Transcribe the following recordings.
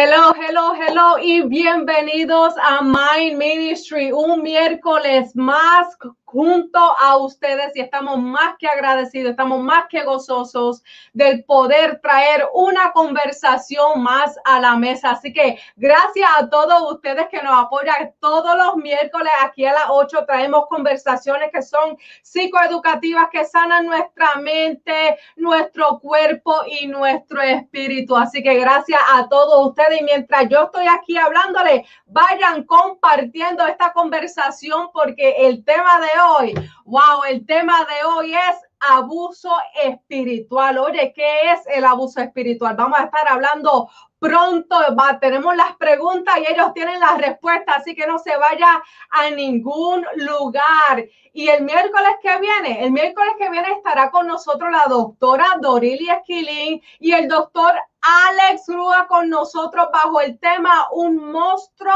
Hello, hello, hello y bienvenidos a Mind Ministry, un miércoles más junto a ustedes y estamos más que agradecidos, estamos más que gozosos del poder traer una conversación más a la mesa. Así que gracias a todos ustedes que nos apoyan todos los miércoles aquí a las 8 traemos conversaciones que son psicoeducativas que sanan nuestra mente, nuestro cuerpo y nuestro espíritu. Así que gracias a todos ustedes y mientras yo estoy aquí hablándole, vayan compartiendo esta conversación porque el tema de hoy, wow, el tema de hoy es abuso espiritual. Oye, ¿qué es el abuso espiritual? Vamos a estar hablando pronto, tenemos las preguntas y ellos tienen las respuestas, así que no se vaya a ningún lugar. Y el miércoles que viene, el miércoles que viene estará con nosotros la doctora Dorili Esquilín y el doctor Alex Rúa con nosotros bajo el tema Un monstruo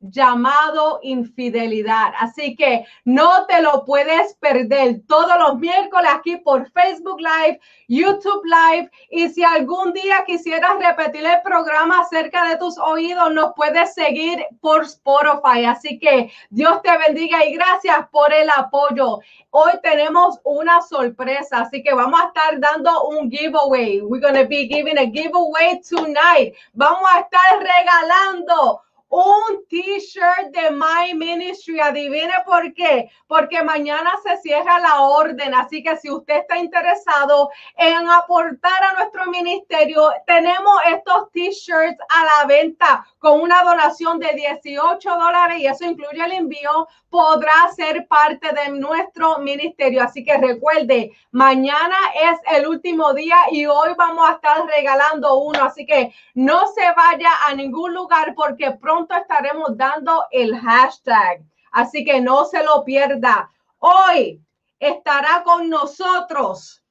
llamado infidelidad. Así que no te lo puedes perder todos los miércoles aquí por Facebook Live, YouTube Live. Y si algún día quisieras repetir el programa cerca de tus oídos, nos puedes seguir por Spotify. Así que Dios te bendiga y gracias por el apoyo. Hoy tenemos una sorpresa, así que vamos a estar dando un giveaway. We're going to be giving a giveaway tonight. Vamos a estar regalando un t-shirt de My Ministry. Adivine por qué. Porque mañana se cierra la orden. Así que si usted está interesado en aportar a nuestro ministerio, tenemos estos t-shirts a la venta con una donación de 18 dólares y eso incluye el envío. Podrá ser parte de nuestro ministerio. Así que recuerde, mañana es el último día y hoy vamos a estar regalando uno. Así que no se vaya a ningún lugar porque pronto estaremos dando el hashtag. Así que no se lo pierda. Hoy estará con nosotros.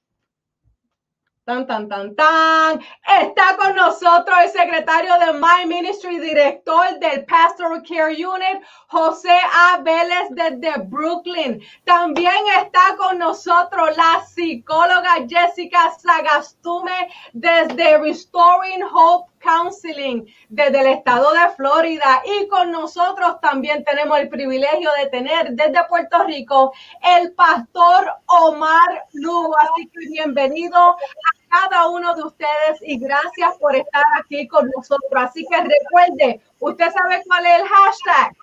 Tan, tan, tan, tan. Está con nosotros el secretario de My Ministry, director del Pastoral Care Unit, José A. Desde Brooklyn. También está con nosotros la psicóloga Jessica Sagastume desde Restoring Hope Counseling desde el estado de Florida y con nosotros también tenemos el privilegio de tener desde Puerto Rico el pastor Omar Lugo. Así que bienvenido a cada uno de ustedes y gracias por estar aquí con nosotros. Así que recuerde, usted sabe cuál es el hashtag.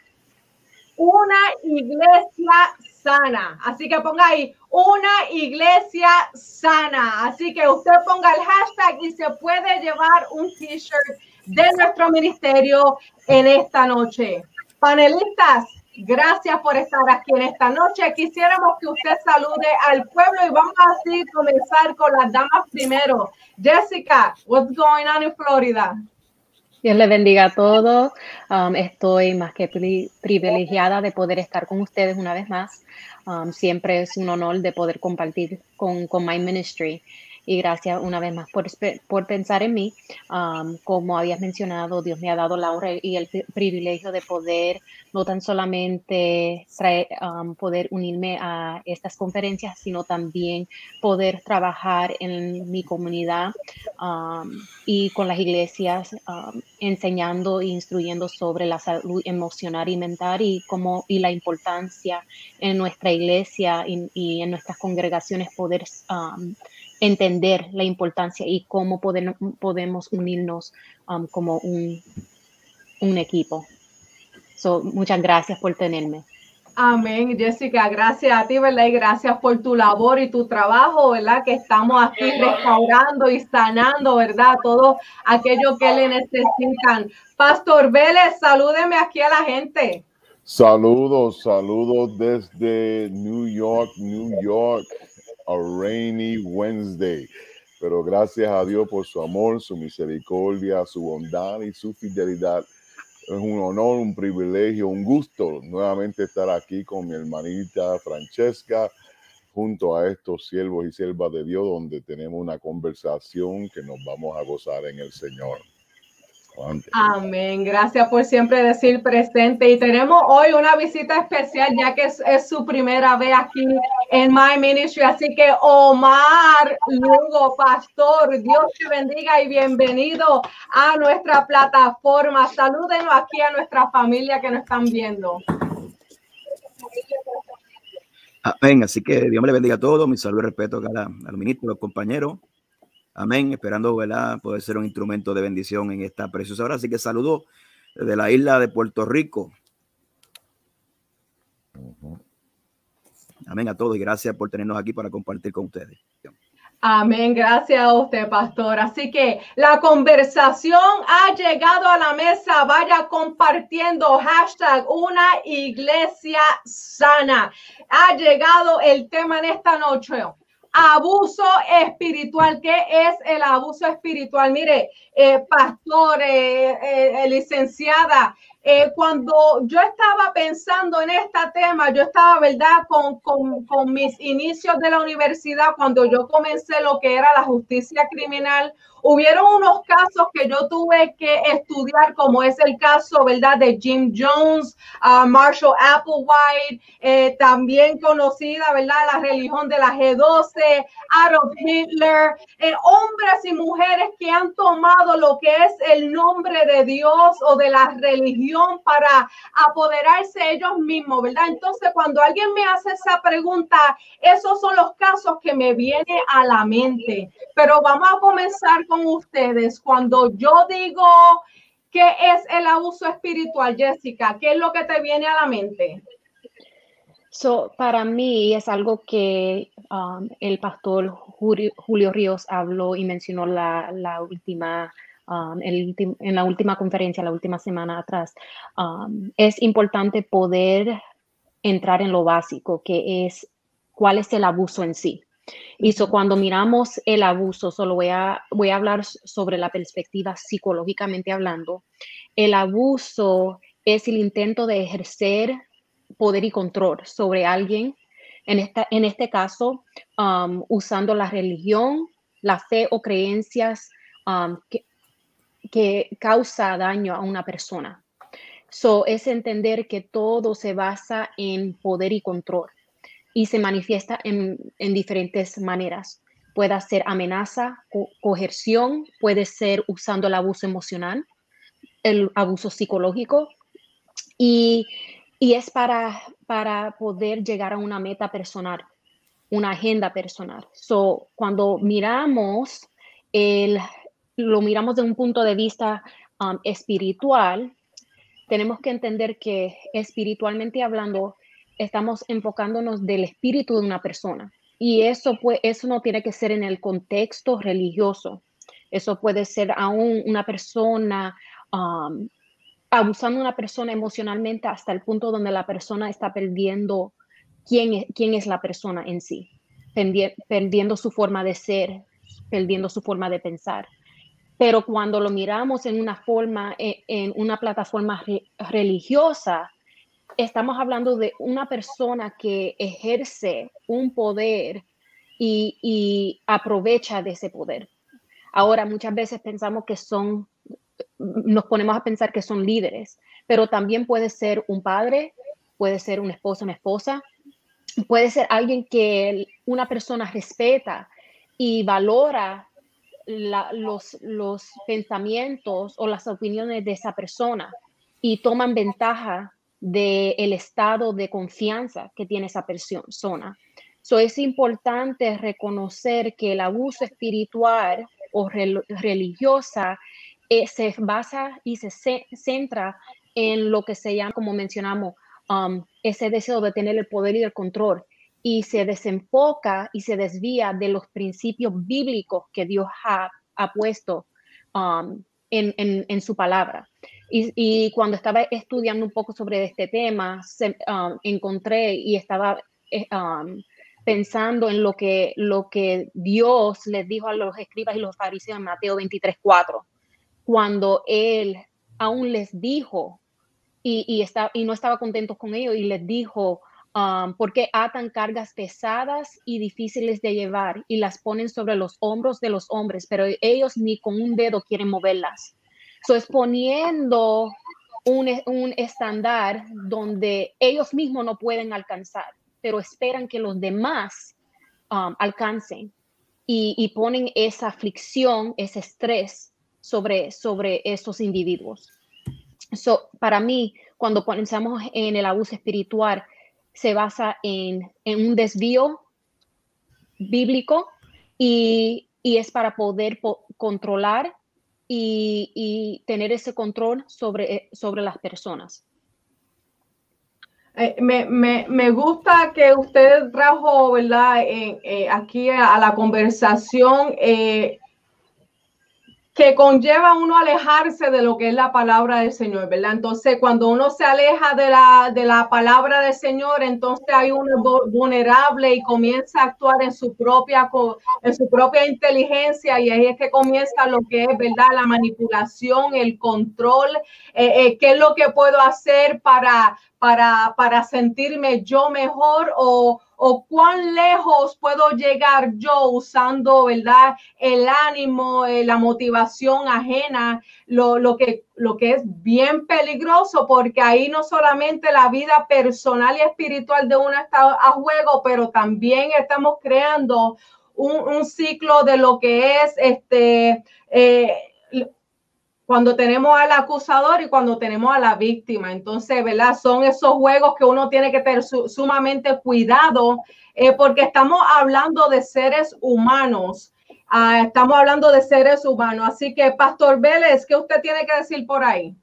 Una iglesia sana. Así que ponga ahí una iglesia sana. Así que usted ponga el hashtag y se puede llevar un t-shirt de nuestro ministerio en esta noche. Panelistas, gracias por estar aquí en esta noche. Quisiéramos que usted salude al pueblo y vamos a comenzar con las damas primero. Jessica, what's going on in Florida? Dios le bendiga a todos. Um, estoy más que privilegiada de poder estar con ustedes una vez más. Um, siempre es un honor de poder compartir con, con My Ministry y gracias una vez más por, por pensar en mí. Um, como habías mencionado, Dios me ha dado la honra y el privilegio de poder no tan solamente poder unirme a estas conferencias, sino también poder trabajar en mi comunidad um, y con las iglesias, enseñando e instruyendo sobre la salud emocional y mental y, cómo, y la importancia en nuestra iglesia y, y en nuestras congregaciones poder entender la importancia y cómo podemos unirnos um, como un, un equipo. So, muchas gracias por tenerme. Amén, Jessica, gracias a ti, ¿verdad? Y gracias por tu labor y tu trabajo, ¿verdad? Que estamos aquí restaurando y sanando, ¿verdad? Todo aquello que le necesitan. Pastor Vélez, salúdeme aquí a la gente. Saludos, saludos desde New York, New York a rainy Wednesday. Pero gracias a Dios por su amor, su misericordia, su bondad y su fidelidad. Es un honor, un privilegio, un gusto nuevamente estar aquí con mi hermanita Francesca, junto a estos siervos y siervas de Dios, donde tenemos una conversación que nos vamos a gozar en el Señor. Amén. Gracias por siempre decir presente. Y tenemos hoy una visita especial, ya que es, su primera vez aquí en My Ministry. Así que Omar Lugo, pastor, Dios te bendiga y bienvenido a nuestra plataforma. Salúdenos aquí a nuestra familia que nos están viendo. Amén. Así que Dios me le bendiga a todos. Mi saludo y respeto a, los ministros, a los compañeros. Amén. Esperando ¿verdad? poder ser un instrumento de bendición en esta preciosa hora. Así que saludo desde la isla de Puerto Rico. Amén a todos y gracias por tenernos aquí para compartir con ustedes. Amén, gracias a usted, pastor. Así que la conversación ha llegado a la mesa. Vaya compartiendo hashtag una iglesia sana. Ha llegado el tema en esta noche abuso espiritual. ¿Qué es el abuso espiritual? Mire, eh, pastor, eh, eh, licenciada, cuando yo estaba pensando en este tema, yo estaba, ¿verdad?, con, con, con mis inicios de la universidad, cuando yo comencé lo que era la justicia criminal Hubieron unos casos que yo tuve que estudiar, como es el caso, ¿verdad?, de Jim Jones, uh, Marshall Applewhite, eh, también conocida, ¿verdad?, la religión de la G12, Adolf Hitler, eh, hombres y mujeres que han tomado lo que es el nombre de Dios o de la religión para apoderarse ellos mismos, ¿verdad? Entonces, cuando alguien me hace esa pregunta, esos son los casos que me vienen a la mente. Pero vamos a comenzar con ustedes cuando yo digo qué es el abuso espiritual, Jessica, ¿qué es lo que te viene a la mente? So, para mí es algo que um, el pastor Julio, Ríos habló y mencionó la, la última, um, el, en la última conferencia, la última semana atrás. Um, es importante poder entrar en lo básico, que es cuál es el abuso en sí. Y cuando miramos el abuso, solo voy a, voy a hablar sobre la perspectiva psicológicamente hablando. El abuso es el intento de ejercer poder y control sobre alguien, en, esta, en este caso, um, usando la religión, la fe o creencias um, que, que causa daño a una persona. So, es entender que todo se basa en poder y control y se manifiesta en, diferentes maneras. Puede ser amenaza, coerción, puede ser usando el abuso emocional, el abuso psicológico y, es para, para poder llegar a una meta personal, una agenda personal. So, cuando miramos el, lo miramos de un punto de vista um, espiritual, tenemos que entender que espiritualmente hablando, estamos enfocándonos del espíritu de una persona. Y eso, pues, eso no tiene que ser en el contexto religioso. Eso puede ser aún una persona um, abusando de una persona emocionalmente hasta el punto donde la persona está perdiendo quién es, quién es la persona en sí, perdiendo su forma de ser, perdiendo su forma de pensar. Pero cuando lo miramos en una forma, e, en, una plataforma religiosa, estamos hablando de una persona que ejerce un poder y, aprovecha de ese poder. Ahora, muchas veces pensamos que son, nos ponemos a pensar que son líderes, pero también puede ser un padre, puede ser un esposo, una esposa, puede ser alguien que una persona respeta y valora los, los pensamientos o las opiniones de esa persona y toman ventaja del estado de confianza que tiene esa persona. So, es importante reconocer que el abuso espiritual o religiosa eh, se basa y se, centra en lo que se llama, como mencionamos, um, ese deseo de tener el poder y el control y se desenfoca y se desvía de los principios bíblicos que Dios ha, puesto um, en, su palabra. Y, cuando estaba estudiando un poco sobre este tema, um, encontré y estaba eh, um, pensando en lo que, lo que Dios les dijo a los escribas y los fariseos en Mateo 23, 4, cuando Él aún les dijo y no estaba contento con ellos y les dijo, um, porque atan cargas pesadas y difíciles de llevar y las ponen sobre los hombros de los hombres, pero ellos ni con un dedo quieren moverlas. So, es poniendo un, un estándar donde ellos mismos no pueden alcanzar, pero esperan que los demás um, alcancen y, y, ponen esa aflicción, ese estrés sobre, sobre estos individuos. So, para mí, cuando pensamos en el abuso espiritual, se basa en, en un desvío bíblico y, y es para poder po controlar y, y, tener ese control sobre, eh, sobre las personas. Eh, me, me, me, gusta que usted trajo, ¿verdad? Eh, eh, aquí a, la conversación que conlleva uno alejarse de lo que es la palabra del Señor, ¿verdad? Entonces, cuando uno se aleja de la, de la palabra del Señor, entonces hay uno vulnerable y comienza a actuar en su propia, en su propia inteligencia y ahí es que comienza lo que es, ¿verdad? La manipulación, el control, eh, eh, qué es lo que puedo hacer para, para, para sentirme yo mejor o, o cuán lejos puedo llegar yo usando, ¿verdad? El ánimo, eh, la motivación ajena, lo, lo, que, lo que es bien peligroso, porque ahí no solamente la vida personal y espiritual de uno está a juego, pero también estamos creando un, un ciclo de lo que es este... Eh, cuando tenemos al acusador y cuando tenemos a la víctima. Entonces, ¿verdad? Son esos juegos que uno tiene que tener su, sumamente cuidado eh, porque estamos hablando de seres humanos. Uh, estamos hablando de seres humanos. Así que, Pastor Vélez, ¿qué usted tiene que decir por ahí?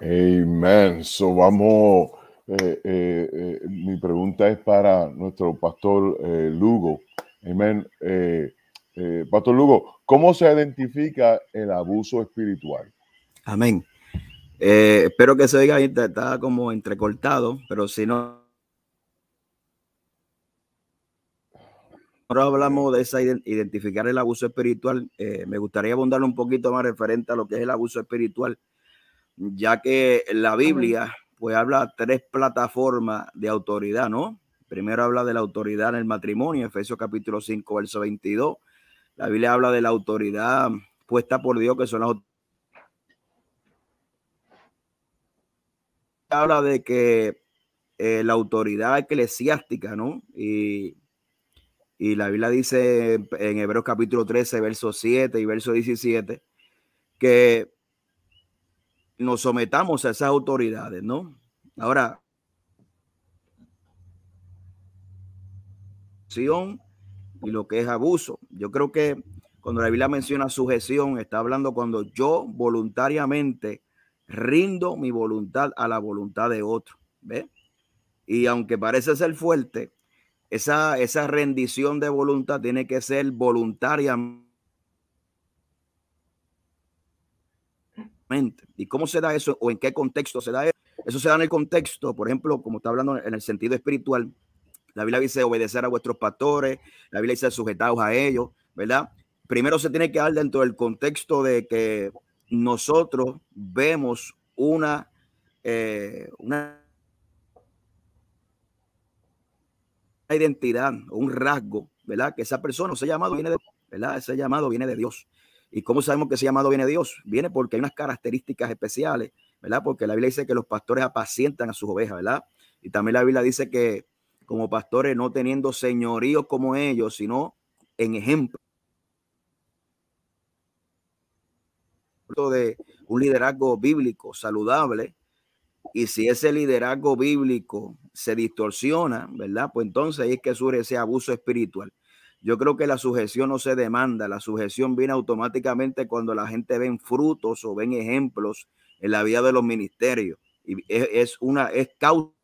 Amen. So vamos, eh, eh, mi pregunta es para nuestro pastor Lugo. Amén. Eh, Pastor Lugo, ¿cómo se identifica el abuso espiritual? Amén. Eh, espero que se diga ahí, está, está, como entrecortado, pero si no. Ahora hablamos de esa identificar el abuso espiritual. Eh, me gustaría abundar un poquito más referente a lo que es el abuso espiritual, ya que la Biblia pues habla tres plataformas de autoridad, ¿no? Primero habla de la autoridad en el matrimonio, Efesios capítulo 5, verso 22 la Biblia habla de la autoridad puesta por Dios, que son las habla de que eh, la autoridad eclesiástica, ¿no? Y, y, la Biblia dice en Hebreos capítulo 13, verso 7 y verso 17, que nos sometamos a esas autoridades, ¿no? Ahora, y lo que es abuso. Yo creo que cuando la Biblia menciona sujeción, está hablando cuando yo voluntariamente rindo mi voluntad a la voluntad de otro. ¿Ve? Y aunque parece ser fuerte, esa, esa rendición de voluntad tiene que ser voluntaria. ¿Y cómo se da eso o en qué contexto se da eso? Eso se da en el contexto, por ejemplo, como está hablando en el sentido espiritual, la Biblia dice obedecer a vuestros pastores, la Biblia dice sujetados a ellos, ¿verdad? Primero se tiene que dar dentro del contexto de que nosotros vemos una, eh, una identidad, un rasgo, ¿verdad? Que esa persona, ese llamado viene de, ¿verdad? Ese llamado viene de Dios. ¿Y cómo sabemos que ese llamado viene de Dios? Viene porque hay unas características especiales, ¿verdad? Porque la Biblia dice que los pastores apacientan a sus ovejas, ¿verdad? Y también la Biblia dice que como pastores, no teniendo señoríos como ellos, sino en ejemplo de un liderazgo bíblico saludable. Y si ese liderazgo bíblico se distorsiona, ¿verdad? Pues entonces es que surge ese abuso espiritual. Yo creo que la sujeción no se demanda, la sujeción viene automáticamente cuando la gente ven frutos o ven ejemplos en la vida de los ministerios. Y es una, es causa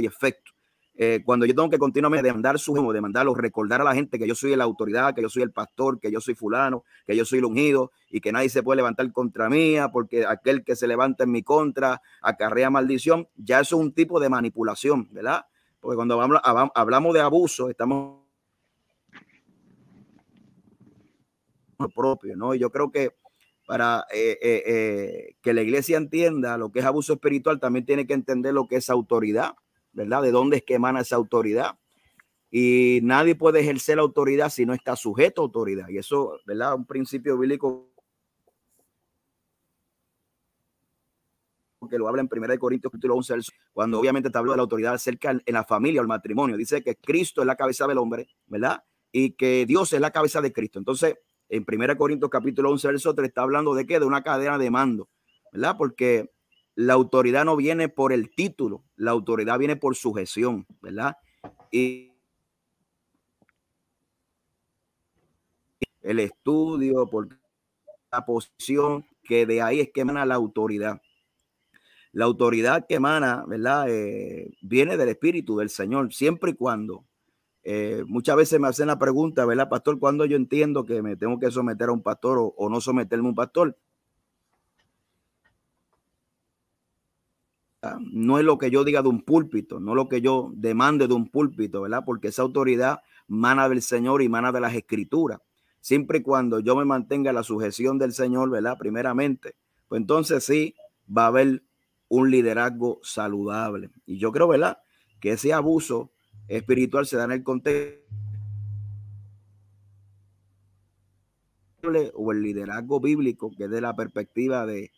y efecto. Eh, cuando yo tengo que continuamente demandar su demandarlo, recordar a la gente que yo soy la autoridad, que yo soy el pastor, que yo soy fulano, que yo soy el ungido y que nadie se puede levantar contra mía porque aquel que se levanta en mi contra acarrea maldición, ya eso es un tipo de manipulación, ¿verdad? Porque cuando hablamos de abuso, estamos propio, ¿no? Y yo creo que para eh, eh, que la iglesia entienda lo que es abuso espiritual, también tiene que entender lo que es autoridad ¿verdad? ¿De dónde es que emana esa autoridad? Y nadie puede ejercer la autoridad si no está sujeto a autoridad. Y eso, ¿verdad? Un principio bíblico que lo habla en 1 Corintios capítulo 11, cuando obviamente te habló de la autoridad acerca en la familia o el matrimonio. Dice que Cristo es la cabeza del hombre, ¿verdad? Y que Dios es la cabeza de Cristo. Entonces, en 1 Corintios capítulo 11, verso 3, está hablando de qué? De una cadena de mando, ¿verdad? Porque la autoridad no viene por el título, la autoridad viene por sujeción, ¿verdad? Y el estudio, por la posición, que de ahí es que emana la autoridad. La autoridad que emana, ¿verdad? Eh, viene del Espíritu del Señor, siempre y cuando. Eh, muchas veces me hacen la pregunta, ¿verdad, pastor? ¿Cuándo yo entiendo que me tengo que someter a un pastor o, o no someterme a un pastor? No es lo que yo diga de un púlpito, no lo que yo demande de un púlpito, ¿verdad? Porque esa autoridad mana del Señor y mana de las escrituras. Siempre y cuando yo me mantenga la sujeción del Señor, ¿verdad? Primeramente, pues entonces sí va a haber un liderazgo saludable. Y yo creo, ¿verdad? Que ese abuso espiritual se da en el contexto o el liderazgo bíblico, que es de la perspectiva de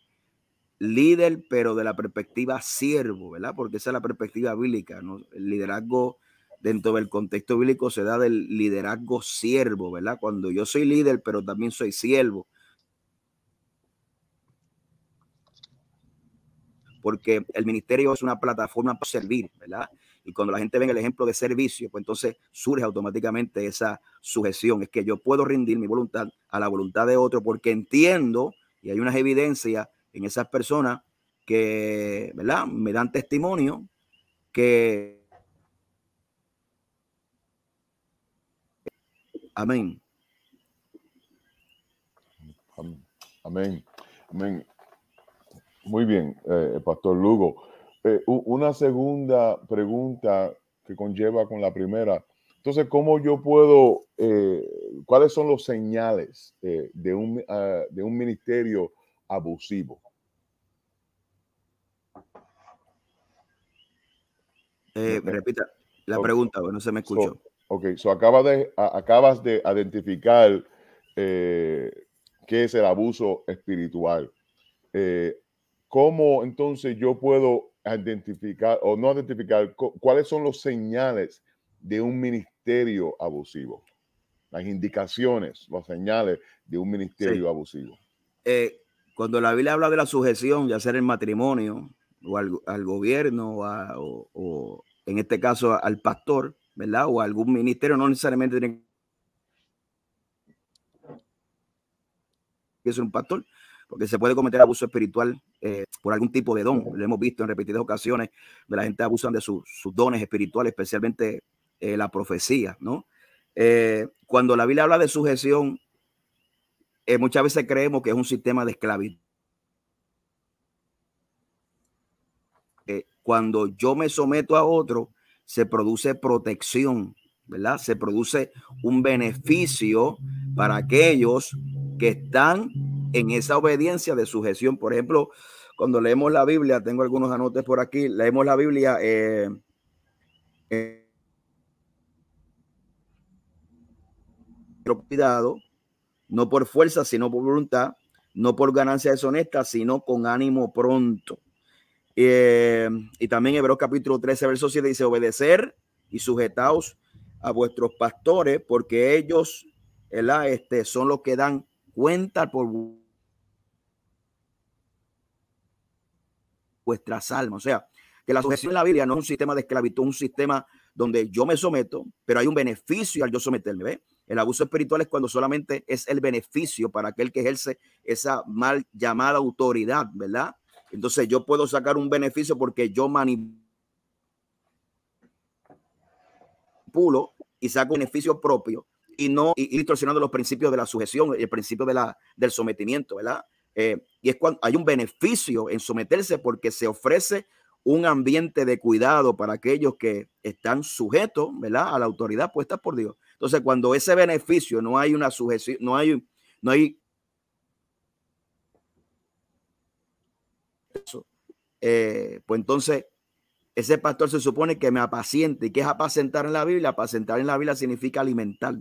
líder, pero de la perspectiva siervo, ¿verdad? Porque esa es la perspectiva bíblica, ¿no? El liderazgo dentro del contexto bíblico se da del liderazgo siervo, ¿verdad? Cuando yo soy líder, pero también soy siervo. Porque el ministerio es una plataforma para servir, ¿verdad? Y cuando la gente ve el ejemplo de servicio, pues entonces surge automáticamente esa sujeción. Es que yo puedo rendir mi voluntad a la voluntad de otro porque entiendo, y hay unas evidencias en esas personas que, ¿verdad? Me dan testimonio que... Amén. Amén. Amén. Muy bien, eh, Pastor Lugo. Eh, una segunda pregunta que conlleva con la primera. Entonces, ¿cómo yo puedo, eh, cuáles son los señales de, un, ah, de un ministerio abusivo. Eh, repita la pregunta, bueno, se me escuchó. ok, so acaba de, acabas de identificar eh, qué es el abuso espiritual. Eh, ¿Cómo entonces yo puedo identificar o no identificar cuáles son los señales de un ministerio abusivo? Las indicaciones, las señales de un ministerio abusivo. Eh, cuando la Biblia habla de la sujeción, ya sea el matrimonio o al, gobierno o, en este caso al pastor, ¿verdad? O algún ministerio, no necesariamente tiene que ser un pastor, porque se puede cometer abuso espiritual eh, por algún tipo de don. Lo hemos visto en repetidas ocasiones, de la gente abusan de sus dones espirituales, especialmente eh, la profecía, ¿no? Eh, cuando la Biblia habla de sujeción, eh, muchas veces creemos que es un sistema de esclavitud. Eh, cuando yo me someto a otro, se produce protección, ¿verdad? Se produce un beneficio para aquellos que están en esa obediencia de sujeción. Por ejemplo, cuando leemos la Biblia, tengo algunos anotes por aquí, leemos la Biblia. Eh, cuidado, no por fuerza, sino por voluntad, no por ganancia deshonesta, sino con ánimo pronto. Eh, y también Hebreos capítulo 13, verso 7 dice, obedecer y sujetaos a vuestros pastores, porque ellos Este, son los que dan cuenta por vuestras almas. O sea, que la sujeción en la Biblia no es un sistema de esclavitud, un sistema donde yo me someto, pero hay un beneficio al yo someterme. ¿ve? El abuso espiritual es cuando solamente es el beneficio para aquel que ejerce esa mal llamada autoridad, ¿verdad? Entonces yo puedo sacar un beneficio porque yo manipulo y saco beneficio propio y no y, distorsionando los principios de la sujeción, el principio de la, del sometimiento, ¿verdad? Eh, y es cuando hay un beneficio en someterse porque se ofrece un ambiente de cuidado para aquellos que están sujetos, ¿verdad? A la autoridad puesta por Dios. Entonces, cuando ese beneficio no hay una sujeción, no hay, no hay eh, pues entonces ese pastor se supone que me apaciente. ¿Y qué es apacentar en la Biblia? Apacentar en la Biblia significa alimentar.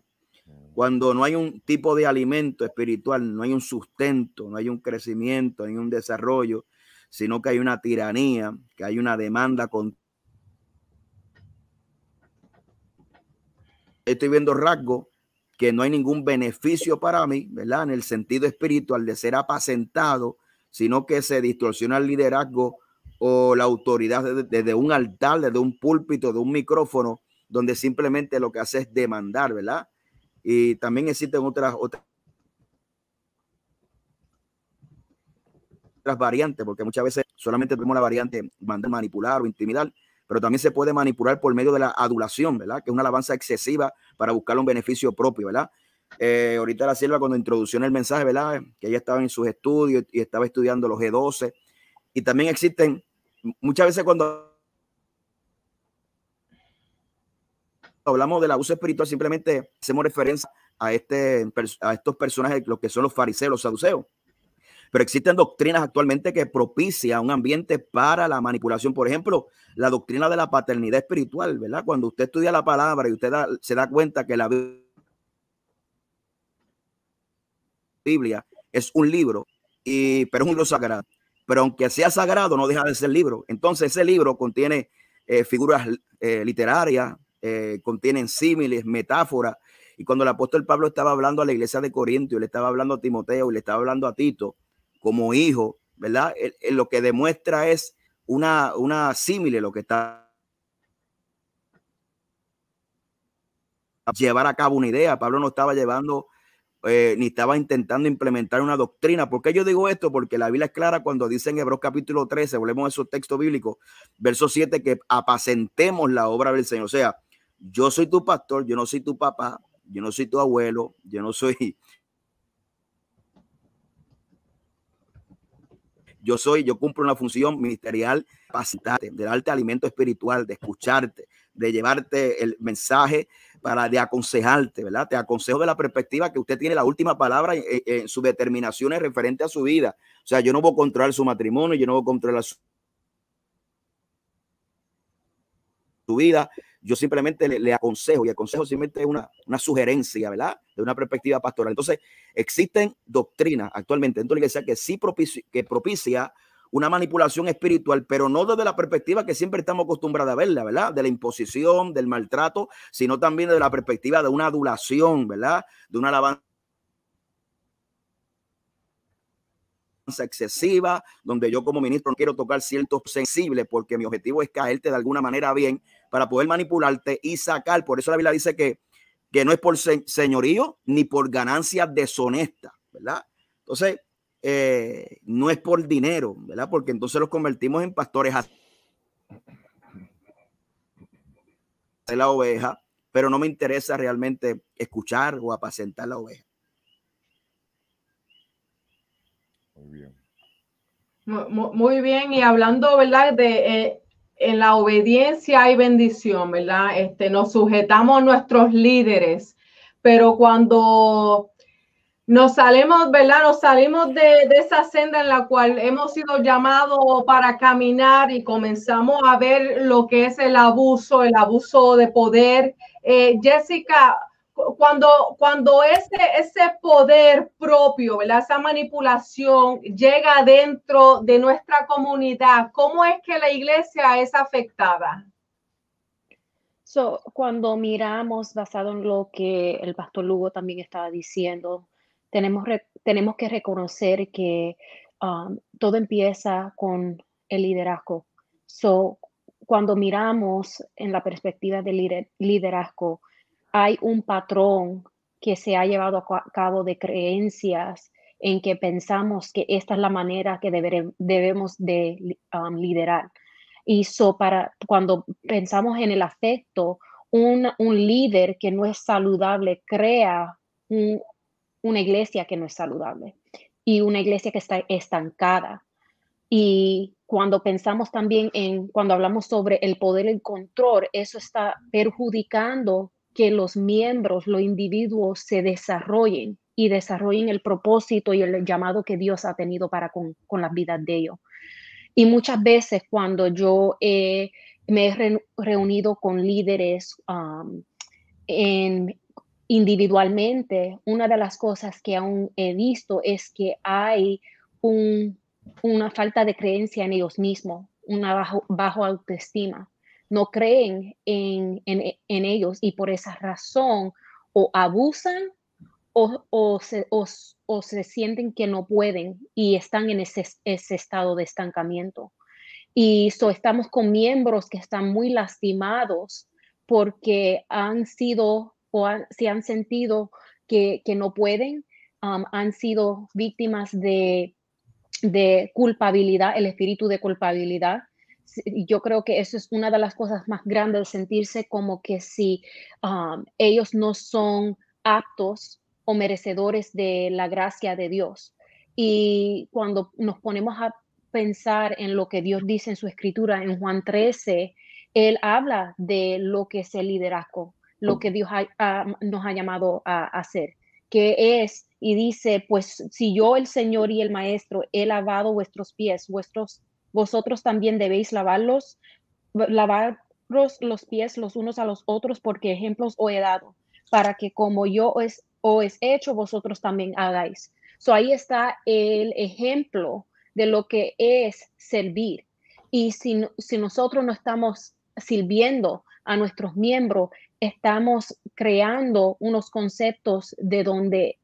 Cuando no hay un tipo de alimento espiritual, no hay un sustento, no hay un crecimiento, no hay un desarrollo, sino que hay una tiranía, que hay una demanda con estoy viendo rasgos que no hay ningún beneficio para mí, ¿verdad? En el sentido espiritual de ser apacentado, sino que se distorsiona el liderazgo o la autoridad desde, un altar, desde un púlpito, de un micrófono, donde simplemente lo que hace es demandar, ¿verdad? Y también existen otras, otras, variantes, porque muchas veces solamente tenemos la variante mandar, manipular o intimidar, pero también se puede manipular por medio de la adulación, ¿verdad? Que es una alabanza excesiva para buscar un beneficio propio, ¿verdad? Eh, ahorita la Silva cuando introdució el mensaje, ¿verdad? Que ella estaba en sus estudios y estaba estudiando los G12. Y también existen, muchas veces cuando hablamos del abuso espiritual, simplemente hacemos referencia a, este, a estos personajes, los que son los fariseos, los saduceos. Pero existen doctrinas actualmente que propician un ambiente para la manipulación. Por ejemplo, la doctrina de la paternidad espiritual, ¿verdad? Cuando usted estudia la palabra y usted se da cuenta que la Biblia es un libro, y, pero es un libro sagrado. Pero aunque sea sagrado, no deja de ser libro. Entonces, ese libro contiene eh, figuras eh, literarias, eh, contienen símiles, metáforas. Y cuando el apóstol Pablo estaba hablando a la iglesia de Corinto, le estaba hablando a Timoteo y le estaba hablando a Tito, como hijo, ¿verdad? lo que demuestra es una, una símile, lo que está llevar a cabo una idea. Pablo no estaba llevando eh, ni estaba intentando implementar una doctrina. ¿Por qué yo digo esto? Porque la Biblia es clara cuando dice en Hebreos capítulo 13, volvemos a esos textos bíblicos, verso 7, que apacentemos la obra del Señor. O sea, yo soy tu pastor, yo no soy tu papá, yo no soy tu abuelo, yo no soy Yo soy, yo cumplo una función ministerial, capacitarte, de darte alimento espiritual, de escucharte, de llevarte el mensaje para de aconsejarte, ¿verdad? Te aconsejo de la perspectiva que usted tiene la última palabra en, sus determinaciones referente a su vida. O sea, yo no voy a controlar su matrimonio, yo no voy a controlar su vida, yo simplemente le, aconsejo y aconsejo simplemente una, una sugerencia, ¿verdad? De una perspectiva pastoral. Entonces, existen doctrinas actualmente dentro de la iglesia que sí propicia, que propicia una manipulación espiritual, pero no desde la perspectiva que siempre estamos acostumbrados a verla, ¿verdad? De la imposición, del maltrato, sino también desde la perspectiva de una adulación, ¿verdad? De una alabanza excesiva, donde yo como ministro no quiero tocar ciertos sensibles porque mi objetivo es caerte de alguna manera bien para poder manipularte y sacar. Por eso la Biblia dice que, que no es por señorío ni por ganancia deshonesta, ¿verdad? Entonces, eh, no es por dinero, ¿verdad? Porque entonces los convertimos en pastores de la oveja, pero no me interesa realmente escuchar o apacentar la oveja. Muy bien. Muy, bien, y hablando, ¿verdad? De eh, en la obediencia hay bendición, ¿verdad? Este, nos sujetamos a nuestros líderes, pero cuando nos salimos, ¿verdad? Nos salimos de, esa senda en la cual hemos sido llamados para caminar y comenzamos a ver lo que es el abuso, el abuso de poder. Eh, Jessica, cuando, cuando ese, ese poder propio, ¿verdad? esa manipulación llega dentro de nuestra comunidad, ¿cómo es que la iglesia es afectada? So, cuando miramos basado en lo que el pastor Lugo también estaba diciendo, tenemos, tenemos que reconocer que um, todo empieza con el liderazgo. So, cuando miramos en la perspectiva del liderazgo, hay un patrón que se ha llevado a cabo de creencias en que pensamos que esta es la manera que debemos de um, liderar. Y so para cuando pensamos en el afecto, un, un líder que no es saludable crea un, una iglesia que no es saludable y una iglesia que está estancada. Y cuando pensamos también en, cuando hablamos sobre el poder y el control, eso está perjudicando que los miembros, los individuos se desarrollen y desarrollen el propósito y el llamado que Dios ha tenido para con, con las vidas de ellos. Y muchas veces cuando yo me he reunido con líderes en, individualmente, una de las cosas que aún he visto es que hay una falta de creencia en ellos mismos, una bajo, autoestima. No creen en, ellos y por esa razón o abusan o, se, sienten que no pueden y están en ese, estado de estancamiento. Y so, estamos con miembros que están muy lastimados porque han sido o se han sentido que, no pueden, um, han sido víctimas de, culpabilidad, el espíritu de culpabilidad. Yo creo que eso es una de las cosas más grandes, sentirse como que si um, ellos no son aptos o merecedores de la gracia de Dios. Y cuando nos ponemos a pensar en lo que Dios dice en su escritura, en Juan 13, Él habla de lo que es el liderazgo, lo que Dios nos ha llamado a, hacer, que es, y dice, pues si yo el Señor y el Maestro he lavado vuestros pies, vuestros, vosotros también debéis lavarlos, lavaros los pies los unos a los otros, porque ejemplos os he dado, para que como yo os, he hecho, vosotros también hagáis. So ahí está el ejemplo de lo que es servir. Y si, nosotros no estamos sirviendo a nuestros miembros, estamos creando unos conceptos de donde,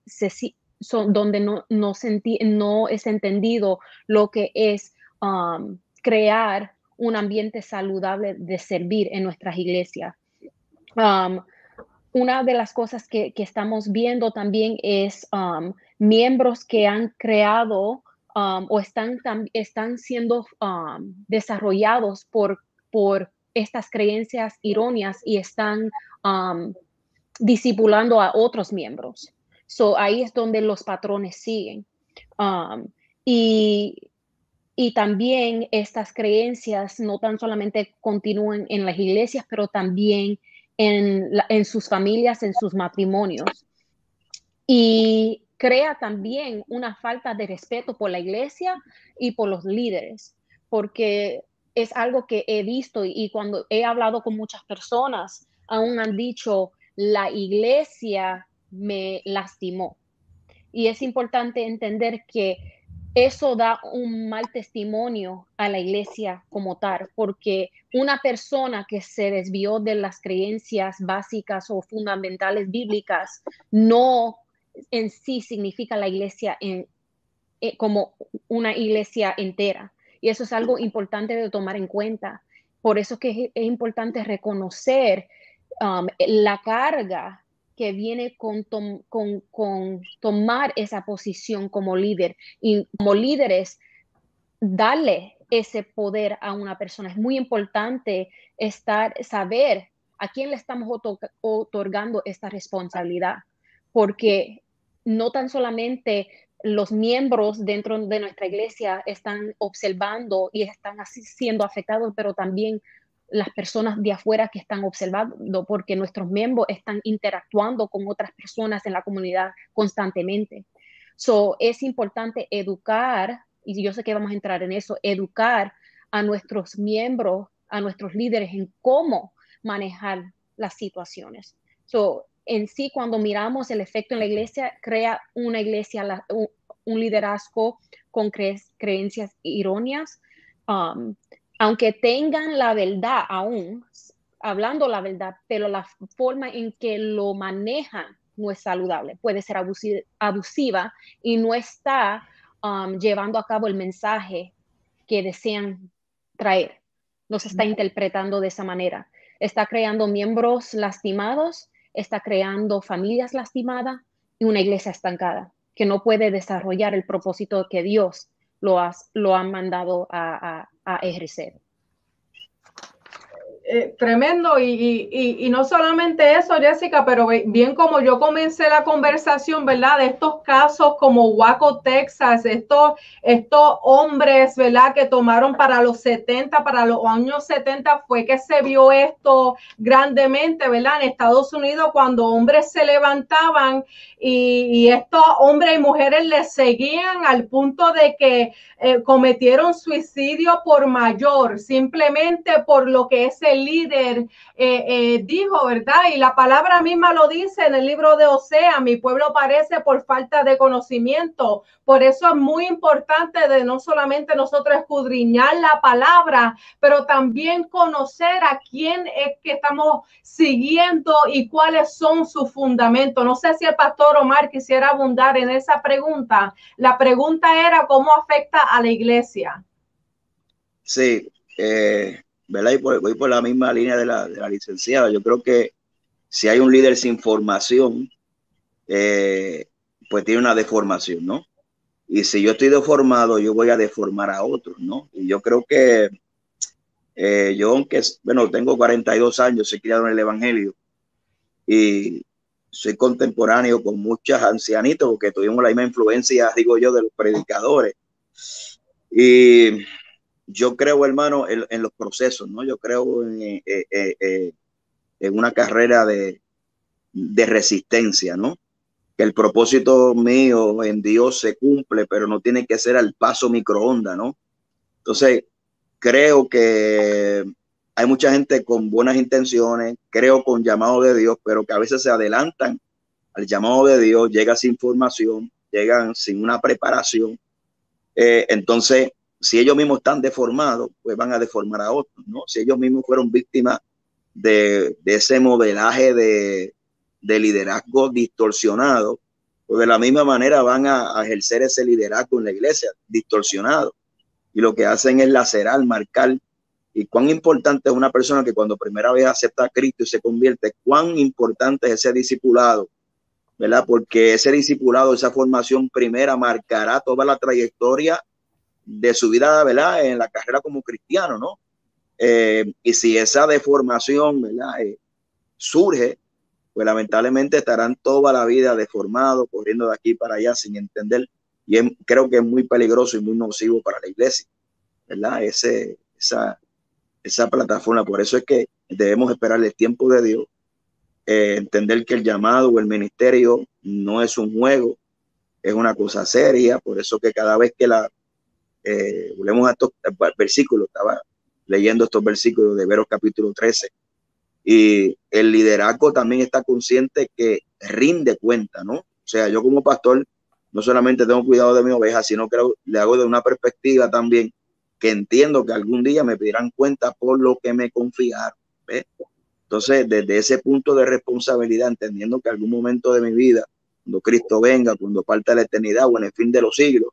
no, no es entendido lo que es um, crear un ambiente saludable de servir en nuestras iglesias. Um, una de las cosas que, estamos viendo también es um, miembros que han creado o están, están siendo desarrollados por, por estas creencias irónicas y están disipulando a otros miembros. So, ahí es donde los patrones siguen. Y, y, también estas creencias no tan solamente continúan en las iglesias, pero también en, en sus familias, en sus matrimonios. Y crea también una falta de respeto por la iglesia y por los líderes, porque es algo que he visto y, cuando he hablado con muchas personas, aún han dicho, la iglesia me lastimó. Y es importante entender que eso da un mal testimonio a la iglesia como tal, porque una persona que se desvió de las creencias básicas o fundamentales bíblicas no en sí significa la iglesia en, eh, como una iglesia entera. Y eso es algo importante de tomar en cuenta. Por eso es que es, importante reconocer um, la carga que viene con, tomar esa posición como líder. Y como líderes, darle ese poder a una persona. Es muy importante estar, saber a quién le estamos otorgando esta responsabilidad, porque no tan solamente los miembros dentro de nuestra iglesia están observando y están así siendo afectados, pero también las personas de afuera que están observando, porque nuestros miembros están interactuando con otras personas en la comunidad constantemente. So, es importante educar, y yo sé que vamos a entrar en eso, educar a nuestros miembros, a nuestros líderes en cómo manejar las situaciones. So, en sí, cuando miramos el efecto en la iglesia, crea una iglesia, un, liderazgo con creencias irónicas, um, aunque tengan la verdad aún, hablando la verdad, pero la forma en que lo manejan no es saludable, puede ser abusiva, y no está um, llevando a cabo el mensaje que desean traer. No se está interpretando de esa manera. Está creando miembros lastimados está creando familias lastimadas y una iglesia estancada, que no puede desarrollar el propósito que Dios lo, lo ha mandado a, ejercer. Eh, tremendo y, y, no solamente eso, Jessica, pero bien como yo comencé la conversación, ¿verdad? De estos casos como Waco, Texas, estos, estos hombres, ¿verdad? Que tomaron para los 70, para los años 70, fue que se vio esto grandemente, ¿verdad? En Estados Unidos, cuando hombres se levantaban y, estos hombres y mujeres les seguían al punto de que eh, cometieron suicidio por mayor, simplemente por lo que es el líder eh, eh, dijo, ¿verdad? Y la palabra misma lo dice en el libro de Osea, mi pueblo parece por falta de conocimiento. Por eso es muy importante de no solamente nosotros escudriñar la palabra, pero también conocer a quién es que estamos siguiendo y cuáles son sus fundamentos. No sé si el pastor Omar quisiera abundar en esa pregunta. La pregunta era cómo afecta a la iglesia. Sí, eh, ¿verdad? Y voy por la misma línea de la, de la, licenciada. Yo creo que si hay un líder sin formación, eh, pues tiene una deformación, ¿no? Y si yo estoy deformado, yo voy a deformar a otros, ¿no? Y yo creo que eh, yo, aunque, bueno, tengo 42 años, he criado en el Evangelio y soy contemporáneo con muchas ancianitos porque tuvimos la misma influencia, digo yo, de los predicadores. Y yo creo, hermano, en, los procesos, ¿no? Yo creo en, eh, eh, eh, en una carrera de, de, resistencia, ¿no? Que el propósito mío en Dios se cumple, pero no tiene que ser al paso microondas, ¿no? Entonces, creo que hay mucha gente con buenas intenciones, creo con llamado de Dios, pero que a veces se adelantan al llamado de Dios, llegan sin formación, llegan sin una preparación. entonces, si ellos mismos están deformados, pues van a deformar a otros, ¿no? Si ellos mismos fueron víctimas de, ese modelaje de, liderazgo distorsionado, pues de la misma manera van a, ejercer ese liderazgo en la iglesia distorsionado. Y lo que hacen es lacerar, marcar. Y cuán importante es una persona que cuando primera vez acepta a Cristo y se convierte, cuán importante es ese discipulado, ¿verdad? Porque ese discipulado, esa formación primera marcará toda la trayectoria de su vida, ¿verdad? En la carrera como cristiano, ¿no? Eh, y si esa deformación, ¿verdad? Eh, surge, pues lamentablemente estarán toda la vida deformados, corriendo de aquí para allá sin entender. Y creo que es muy peligroso y muy nocivo para la iglesia, ¿verdad? Esa, esa plataforma. Por eso es que debemos esperar el tiempo de Dios, eh, entender que el llamado o el ministerio no es un juego, es una cosa seria. Por eso que cada vez que la eh, volvemos a estos versículos, estaba leyendo estos versículos de Veros capítulo 13, y el liderazgo también está consciente que rinde cuenta, ¿no? O sea, yo como pastor no solamente tengo cuidado de mi oveja, sino que le hago de una perspectiva también que entiendo que algún día me pedirán cuenta por lo que me confiaron. Entonces, desde ese punto de responsabilidad, entendiendo que algún momento de mi vida, cuando Cristo venga, cuando parte la eternidad o en el fin de los siglos,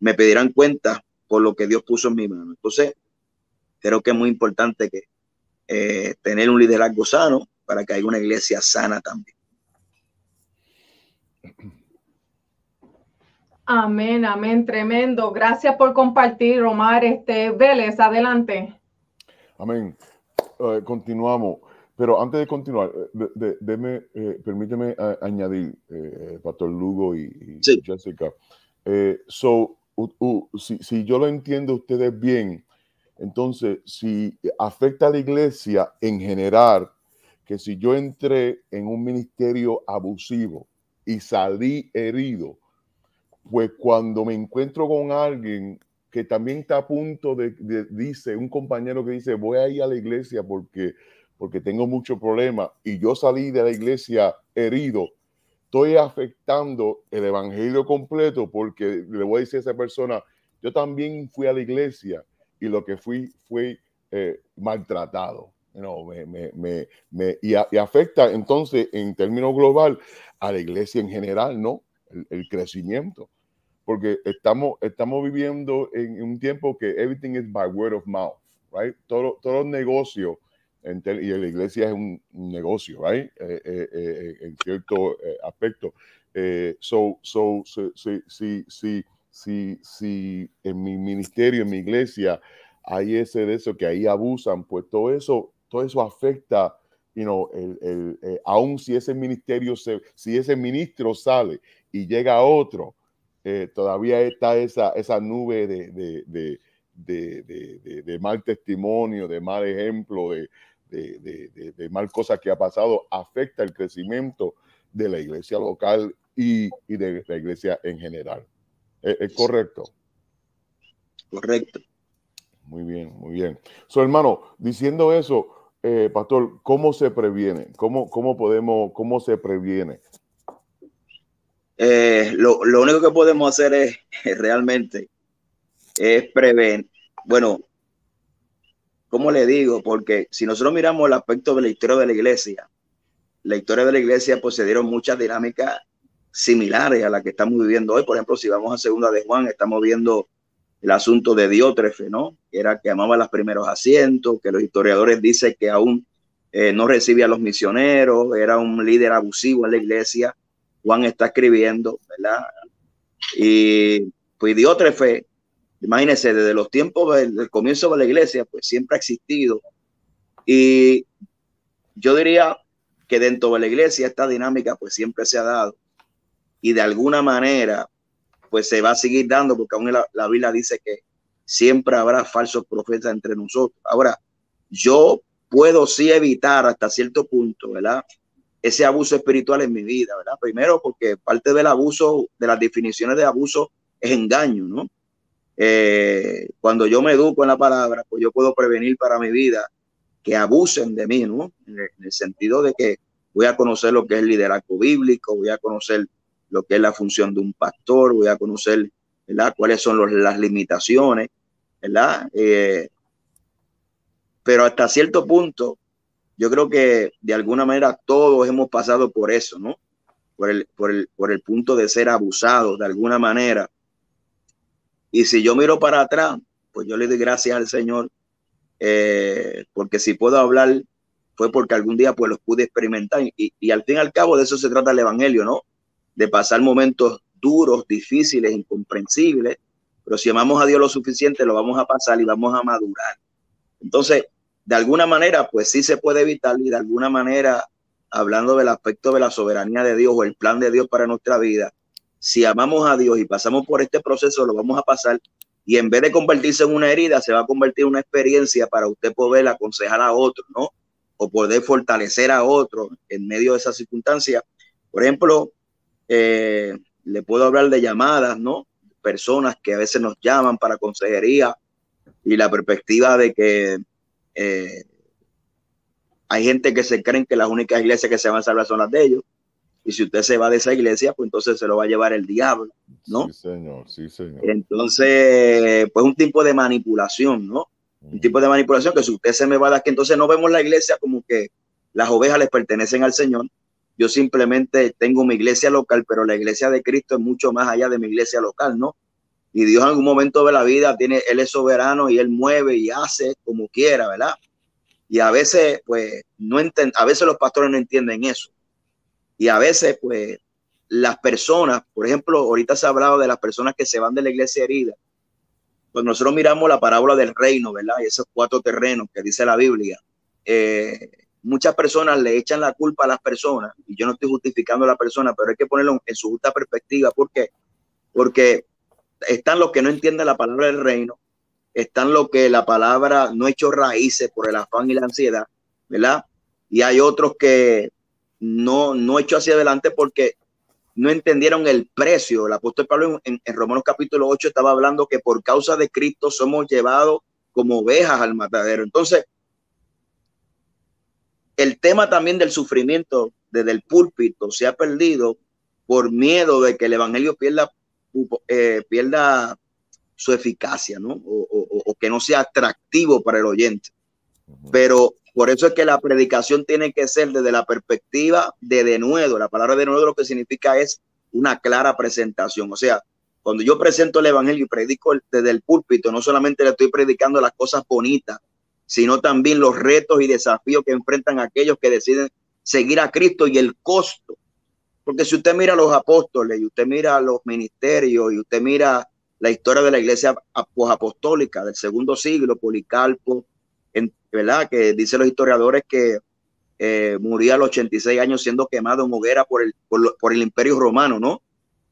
me pedirán cuenta por lo que Dios puso en mi mano. Entonces, creo que es muy importante que eh, tener un liderazgo sano para que haya una iglesia sana también. Amén, amén, tremendo. Gracias por compartir, Omar. Este, Vélez, adelante. Amén. Eh, continuamos. Pero antes de continuar, eh, permíteme añadir, Pastor Lugo y, Jessica. so, si, yo lo entiendo ustedes bien, entonces si afecta a la iglesia en general, que si yo entré en un ministerio abusivo y salí herido, pues cuando me encuentro con alguien que también está a punto de, dice, un compañero que dice, voy a ir a la iglesia porque, porque tengo mucho problema y yo salí de la iglesia herido, estoy afectando el evangelio completo porque le voy a decir a esa persona, yo también fui a la iglesia y lo que fui fue eh, maltratado. me, y, afecta entonces en términos global a la iglesia en general, ¿no? El, crecimiento. Porque estamos, estamos viviendo en, un tiempo que everything is by word of mouth, right? Todo, todo los negocios y la iglesia es un, negocio, right? Eh, eh, eh, en cierto aspecto. so, so, si, si, si, si, si en mi ministerio, en mi iglesia, hay ese de eso que ahí abusan, pues todo eso todo eso afecta, you know, el, el, aún si ese ministerio, se, si ese ministro sale y llega otro, todavía está esa, esa nube de, de, de, de, mal testimonio, de mal ejemplo, de, de, mal cosas que ha pasado, afecta el crecimiento de la iglesia local y, y de la iglesia en general. ¿Es, correcto? Correcto. Muy bien, muy bien. So, hermano, diciendo eso, eh, pastor, ¿cómo se previene? ¿Cómo, cómo podemos, cómo se previene? Eh, lo, lo, único que podemos hacer es, realmente es prevenir. Bueno, ¿cómo le digo? Porque si nosotros miramos el aspecto de la historia de la iglesia, la historia de la iglesia pues se dieron muchas dinámicas similares a las que estamos viviendo hoy. Por ejemplo, si vamos a segunda de Juan, estamos viendo el asunto de Diótrefe, ¿no? Era que amaba los primeros asientos, que los historiadores dicen que aún eh, no recibía a los misioneros, era un líder abusivo en la iglesia Juan está escribiendo, ¿verdad? Y pues Diótrefe, imagínense, desde los tiempos del, comienzo de la iglesia, pues siempre ha existido. Y yo diría que dentro de la iglesia esta dinámica pues siempre se ha dado. Y de alguna manera pues se va a seguir dando porque aún la, la Biblia dice que siempre habrá falsos profetas entre nosotros. Ahora, yo puedo sí evitar hasta cierto punto, ¿verdad? ese abuso espiritual en mi vida, ¿verdad? Primero porque parte del abuso, de las definiciones de abuso, es engaño, ¿no? Eh, cuando yo me educo en la palabra, pues yo puedo prevenir para mi vida que abusen de mí, ¿no? En el, sentido de que voy a conocer lo que es liderazgo bíblico, voy a conocer lo que es la función de un pastor, voy a conocer, ¿verdad? Cuáles son las limitaciones, ¿verdad? Eh, pero hasta cierto punto, yo creo que de alguna manera todos hemos pasado por eso, ¿no? Por el, por el, por el punto de ser abusados de alguna manera. Y si yo miro para atrás, pues yo le doy gracias al Señor, eh, porque si puedo hablar, fue porque algún día pues los pude experimentar. Y, y al fin y al cabo de eso se trata el Evangelio, ¿no? De pasar momentos duros, difíciles, incomprensibles, pero si amamos a Dios lo suficiente, lo vamos a pasar y vamos a madurar. Entonces, de alguna manera, pues sí se puede evitar y de alguna manera, hablando del aspecto de la soberanía de Dios o el plan de Dios para nuestra vida, si amamos a Dios y pasamos por este proceso, lo vamos a pasar y en vez de convertirse en una herida, se va a convertir en una experiencia para usted poder aconsejar a otro, ¿no? O poder fortalecer a otro en medio de esa circunstancia. Por ejemplo, eh, le puedo hablar de llamadas, ¿no? Personas que a veces nos llaman para consejería y la perspectiva de que eh, hay gente que se creen que las únicas iglesias que se van a salvar son las de ellos. Y si usted se va de esa iglesia, pues entonces se lo va a llevar el diablo, ¿no? Sí, señor, sí, señor. Entonces, pues un tipo de manipulación, ¿no? Un tipo de manipulación que si usted se me va de aquí, entonces no vemos la iglesia como que las ovejas les pertenecen al Señor. Yo simplemente tengo mi iglesia local, pero la iglesia de Cristo es mucho más allá de mi iglesia local, ¿no? y Dios en algún momento de la vida tiene, Él es soberano y Él mueve y hace como quiera, ¿verdad? Y a veces, pues, no enten, a veces los pastores no entienden eso. Y a veces, pues, las personas, por ejemplo, ahorita se ha hablado de las personas que se van de la iglesia herida. Pues nosotros miramos la parábola del reino, ¿verdad? Y esos cuatro terrenos que dice la Biblia. Eh, muchas personas le echan la culpa a las personas, y yo no estoy justificando a la persona, pero hay que ponerlo en su justa perspectiva. ¿Por qué? Porque están los que no entienden la palabra del reino, están los que la palabra no ha hecho raíces por el afán y la ansiedad, ¿verdad? Y hay otros que no, no hecho hacia adelante porque no entendieron el precio. El apóstol Pablo en, en, Romanos capítulo 8 estaba hablando que por causa de Cristo somos llevados como ovejas al matadero. Entonces, el tema también del sufrimiento desde el púlpito se ha perdido por miedo de que el evangelio pierda eh, pierda su eficacia, ¿no? O, que no sea atractivo para el oyente. Pero por eso es que la predicación tiene que ser desde la perspectiva de denuedo. La palabra de denuedo lo que significa es una clara presentación. O sea, cuando yo presento el evangelio y predico desde el púlpito, no solamente le estoy predicando las cosas bonitas, sino también los retos y desafíos que enfrentan aquellos que deciden seguir a Cristo y el costo porque si usted mira a los apóstoles y usted mira los ministerios y usted mira la historia de la iglesia apostólica del segundo siglo, Policarpo, en, ¿verdad? Que dicen los historiadores que eh, murió a los 86 años siendo quemado en hoguera por el, por, el imperio romano, ¿no?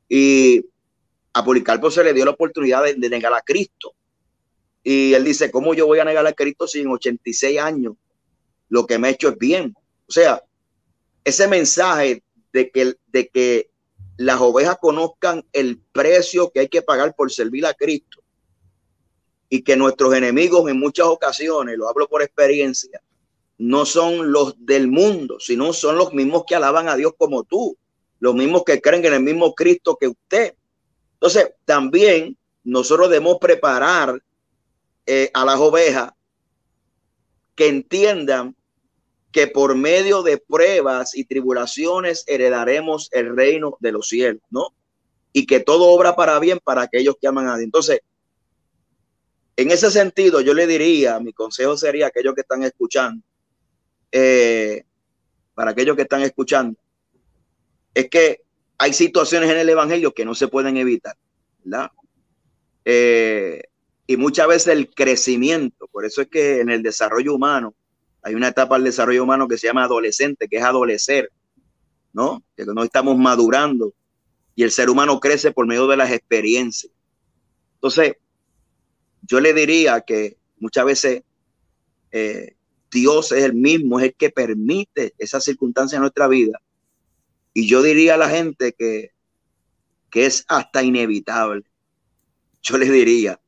Y a Policarpo se le dio la oportunidad de, negar a Cristo. Y él dice, ¿cómo yo voy a negar a Cristo si en 86 años lo que me he hecho es bien? O sea, ese mensaje de que, de que las ovejas conozcan el precio que hay que pagar por servir a Cristo y que nuestros enemigos en muchas ocasiones, lo hablo por experiencia, no son los del mundo, sino son los mismos que alaban a Dios como tú, los mismos que creen en el mismo Cristo que usted. Entonces, también nosotros debemos preparar eh, a las ovejas que entiendan que por medio de pruebas y tribulaciones heredaremos el reino de los cielos, ¿no? Y que todo obra para bien para aquellos que aman a Dios. Entonces, en ese sentido, yo le diría, mi consejo sería aquellos que están escuchando, eh, para aquellos que están escuchando, es que hay situaciones en el Evangelio que no se pueden evitar, ¿verdad? Eh, y muchas veces el crecimiento, por eso es que en el desarrollo humano, hay una etapa del desarrollo humano que se llama adolescente, que es adolecer, ¿no? Que no estamos madurando y el ser humano crece por medio de las experiencias. Entonces, yo le diría que muchas veces eh, Dios es el mismo, es el que permite esas circunstancias en nuestra vida. Y yo diría a la gente que, que es hasta inevitable. Yo le diría.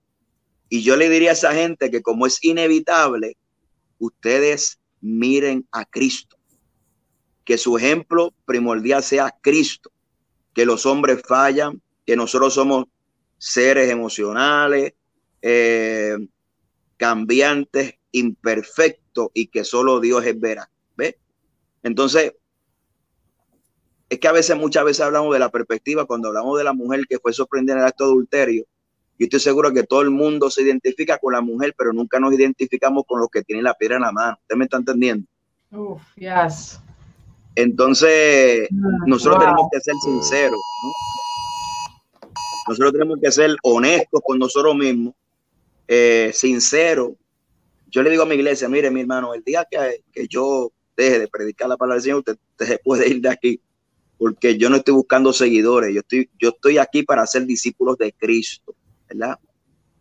Y yo le diría a esa gente que como es inevitable, ustedes miren a Cristo. Que su ejemplo primordial sea Cristo. Que los hombres fallan, que nosotros somos seres emocionales, eh, cambiantes, imperfectos y que solo Dios es veraz. ¿Ve? Entonces, es que a veces, muchas veces hablamos de la perspectiva, cuando hablamos de la mujer que fue sorprendida en el acto de adulterio, yo estoy seguro que todo el mundo se identifica con la mujer, pero nunca nos identificamos con los que tienen la piedra en la mano. ¿Usted me está entendiendo? Uf, yes. Entonces, ah, nosotros tenemos que ser sinceros. Nosotros tenemos que ser honestos con nosotros mismos, eh, sinceros. Yo le digo a mi iglesia, mire, mi hermano, el día que, que yo deje de predicar la palabra del Señor, usted, usted puede ir de aquí, porque yo no estoy buscando seguidores, yo estoy, yo estoy aquí para ser discípulos de Cristo. ¿verdad?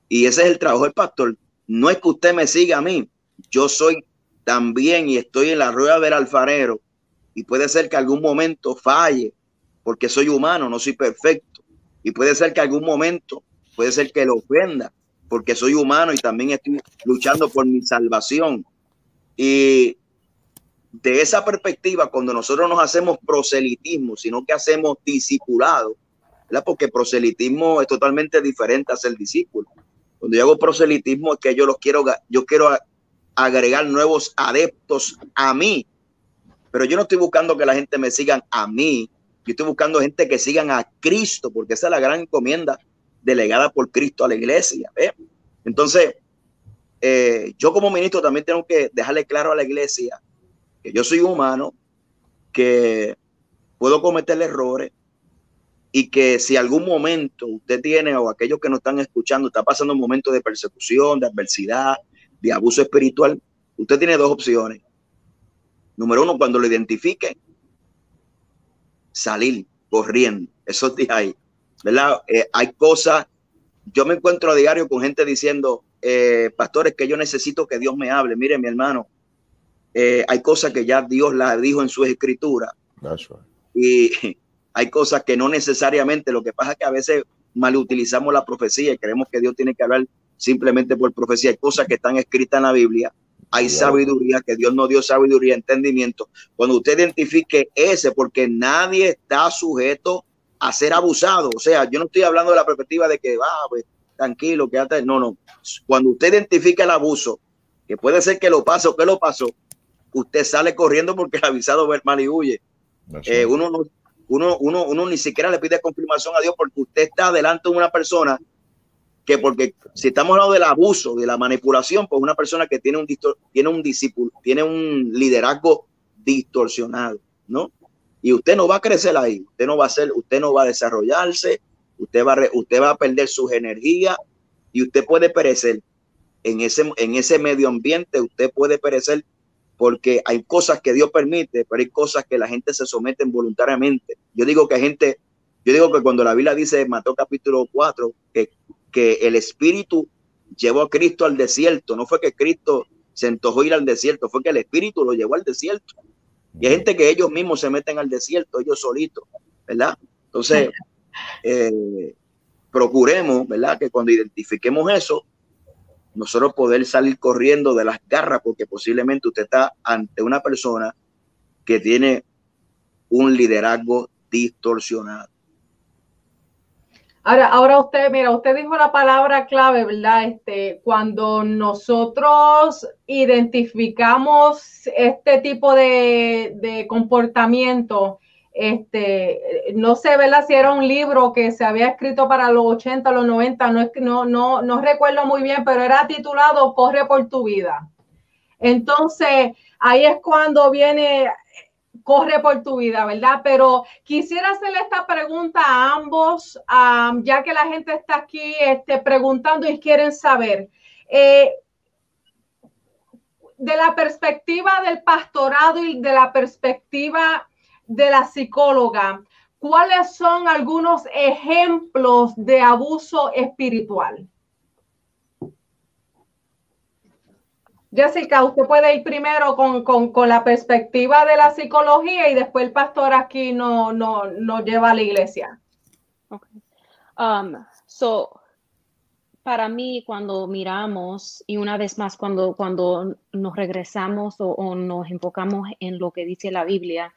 Y ese es el trabajo del pastor. No es que usted me siga a mí, yo soy también y estoy en la rueda del alfarero y puede ser que algún momento falle porque soy humano, no soy perfecto. Y puede ser que algún momento, puede ser que lo ofenda porque soy humano y también estoy luchando por mi salvación. Y de esa perspectiva, cuando nosotros nos hacemos proselitismo, sino que hacemos discipulado, porque proselitismo es totalmente diferente a ser discípulo. Cuando yo hago proselitismo es que yo los quiero, yo quiero agregar nuevos adeptos a mí, pero yo no estoy buscando que la gente me sigan a mí, yo estoy buscando gente que sigan a Cristo, porque esa es la gran encomienda delegada por Cristo a la iglesia. Entonces, eh, yo como ministro también tengo que dejarle claro a la iglesia que yo soy humano, que puedo cometer errores, y que si algún momento usted tiene o aquellos que nos están escuchando está pasando un momento de persecución, de adversidad, de abuso espiritual, usted tiene dos opciones. Número uno, cuando lo identifique, salir corriendo. Eso es ahí. ¿Verdad? Eh, hay cosas, yo me encuentro a diario con gente diciendo, eh, pastores, que yo necesito que Dios me hable. Mire, mi hermano, eh, hay cosas que ya Dios las dijo en su escritura. Y hay cosas que no necesariamente, lo que pasa es que a veces mal utilizamos la profecía y creemos que Dios tiene que hablar simplemente por profecía. Hay cosas que están escritas en la Biblia, hay sabiduría, que Dios no dio sabiduría, entendimiento. Cuando usted identifique ese, porque nadie está sujeto a ser abusado. O sea, yo no estoy hablando de la perspectiva de que, va, ah, pues, tranquilo, quédate. No, no. Cuando usted identifica el abuso, que puede ser que lo pasó, que lo pasó, usted sale corriendo porque el avisado ver mal y huye. Eh, uno no, uno, uno, uno ni siquiera le pide confirmación a Dios porque usted está delante de una persona que porque si estamos hablando del abuso, de la manipulación, pues una persona que tiene un, tiene un discípulo, tiene un liderazgo distorsionado, ¿no? Y usted no va a crecer ahí, usted no va a ser, usted no va a desarrollarse, usted va a, usted va a perder sus energías y usted puede perecer. en ese, en ese medio ambiente usted puede perecer porque hay cosas que Dios permite, pero hay cosas que la gente se someten voluntariamente. Yo digo que gente, yo digo que cuando la Biblia dice, Mateo capítulo 4, que, que el Espíritu llevó a Cristo al desierto, no fue que Cristo se antojó ir al desierto, fue que el Espíritu lo llevó al desierto. Y hay gente que ellos mismos se meten al desierto, ellos solitos, ¿verdad? Entonces, eh, procuremos, ¿verdad? Que cuando identifiquemos eso, nosotros poder salir corriendo de las garras, porque posiblemente usted está ante una persona que tiene un liderazgo distorsionado. Ahora, ahora usted, mira, usted dijo la palabra clave, ¿verdad? Este, cuando nosotros identificamos este tipo de, de comportamiento, este, no sé, ¿verdad? Si era un libro que se había escrito para los 80, los 90, no, no, no, no recuerdo muy bien, pero era titulado Corre por tu vida. Entonces, ahí es cuando viene corre por tu vida, ¿verdad? Pero quisiera hacerle esta pregunta a ambos, ya que la gente está aquí este, preguntando y quieren saber. Eh, de la perspectiva del pastorado y de la perspectiva de la psicóloga, ¿cuáles son algunos ejemplos de abuso espiritual? Jessica, usted puede ir primero con, la perspectiva de la psicología y después el pastor aquí nos no, lleva a la iglesia. Okay. Um, so, para mí, cuando miramos, y una vez más, cuando, cuando nos regresamos o, o nos enfocamos en lo que dice la Biblia,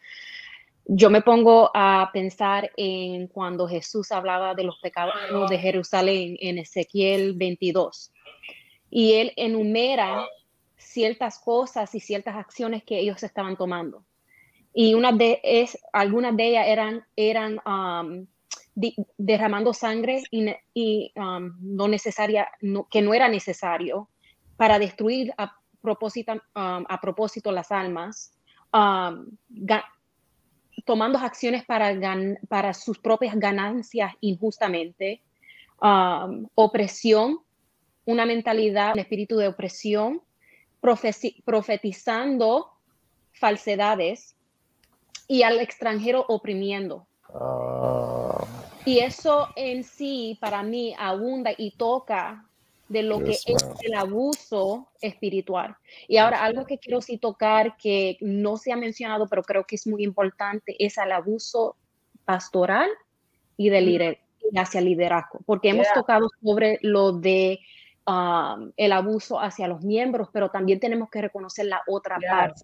yo me pongo a pensar en cuando Jesús hablaba de los pecados de Jerusalén en Ezequiel 22. Y él enumera ciertas cosas y ciertas acciones que ellos estaban tomando. Y una de es, algunas de ellas eran, eran um, derramando sangre y, um, no necesaria, que no era necesario para destruir a propósito, um, a propósito las almas, tomando acciones para, para sus propias ganancias injustamente, opresión, una mentalidad, un espíritu de opresión, profetizando falsedades y al extranjero oprimiendo. Ah. Y eso en sí, para mí, abunda y toca de lo que es el abuso espiritual. Y ahora algo que quiero sí tocar que no se ha mencionado, pero creo que es muy importante, es el abuso pastoral y de hacia liderazgo, porque hemos tocado sobre lo de um, el abuso hacia los miembros, pero también tenemos que reconocer la otra parte.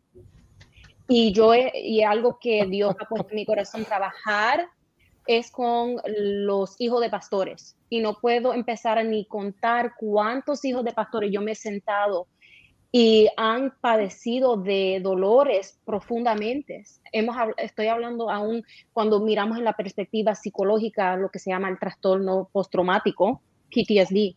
Y yo, y algo que Dios ha puesto en mi corazón, trabajar es con los hijos de pastores. Y no puedo empezar a ni contar cuántos hijos de pastores yo me he sentado y han padecido de dolores profundamente. Hemos, estoy hablando aún cuando miramos en la perspectiva psicológica lo que se llama el trastorno postraumático, PTSD,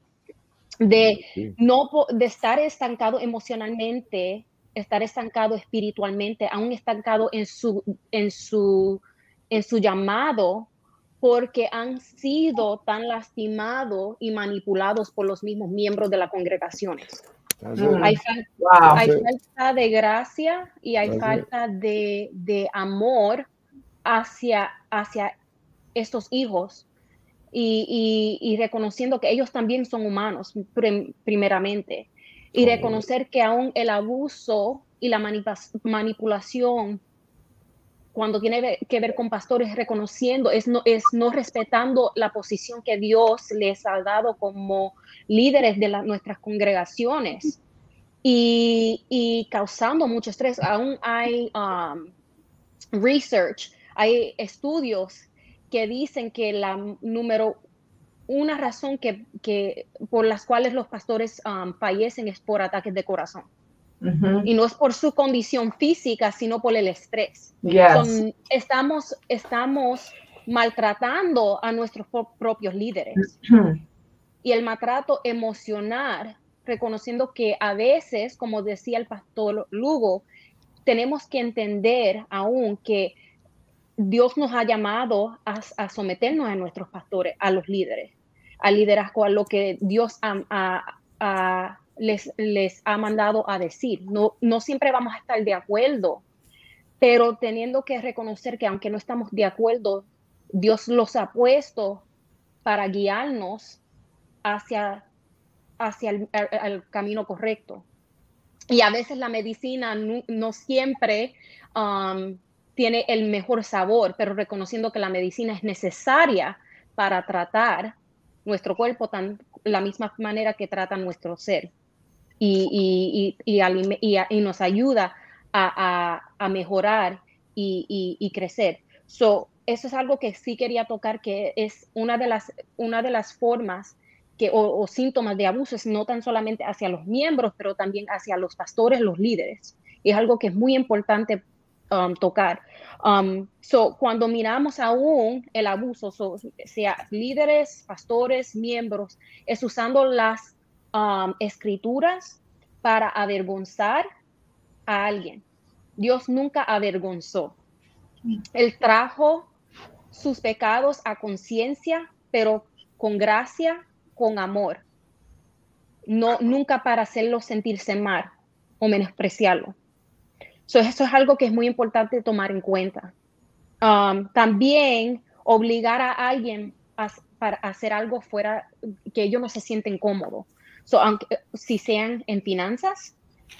de, no, de estar estancado emocionalmente, estar estancado espiritualmente, aún estancado en su, en su, en su llamado porque han sido tan lastimados y manipulados por los mismos miembros de las congregaciones. Hay, falta de gracia y hay falta de, amor hacia, hacia estos hijos y, reconociendo que ellos también son humanos, primeramente, y reconocer que aún el abuso y la manipulación cuando tiene que ver con pastores, reconociendo, es no, es no respetando la posición que Dios les ha dado como líderes de nuestras congregaciones. Y, causando mucho estrés. Aún hay um, research, hay estudios que dicen que la número una razón que, que por las cuales los pastores um, fallecen es por ataques de corazón. Y no es por su condición física, sino por el estrés. estamos, estamos maltratando a nuestros propios líderes. Y el maltrato emocional, reconociendo que a veces, como decía el pastor Lugo, tenemos que entender aún que Dios nos ha llamado a, someternos a nuestros pastores, a los líderes, al liderazgo, a lo que Dios les ha mandado a decir. No, no siempre vamos a estar de acuerdo, pero teniendo que reconocer que aunque no estamos de acuerdo, Dios los ha puesto para guiarnos hacia, hacia el, camino correcto. Y a veces la medicina no, siempre um, tiene el mejor sabor, pero reconociendo que la medicina es necesaria para tratar nuestro cuerpo tan la misma manera que trata nuestro ser y, y, nos ayuda a, mejorar y, crecer. So, eso es algo que sí quería tocar, que es una de las, una de las formas que, o, síntomas de abuso, no tan solamente hacia los miembros, pero también hacia los pastores, los líderes. Y es algo que es muy importante um, tocar. Um, so, cuando miramos aún el abuso, sea líderes, pastores, miembros, es usando las um, escrituras para avergonzar a alguien. Dios nunca avergonzó. Él trajo sus pecados a conciencia, pero con gracia, con amor. No, nunca para hacerlo sentirse mal o menospreciarlo eso es algo que es muy importante tomar en cuenta. Um, también obligar a alguien a, para hacer algo fuera que ellos no se sienten cómodos. aunque, si sean en finanzas,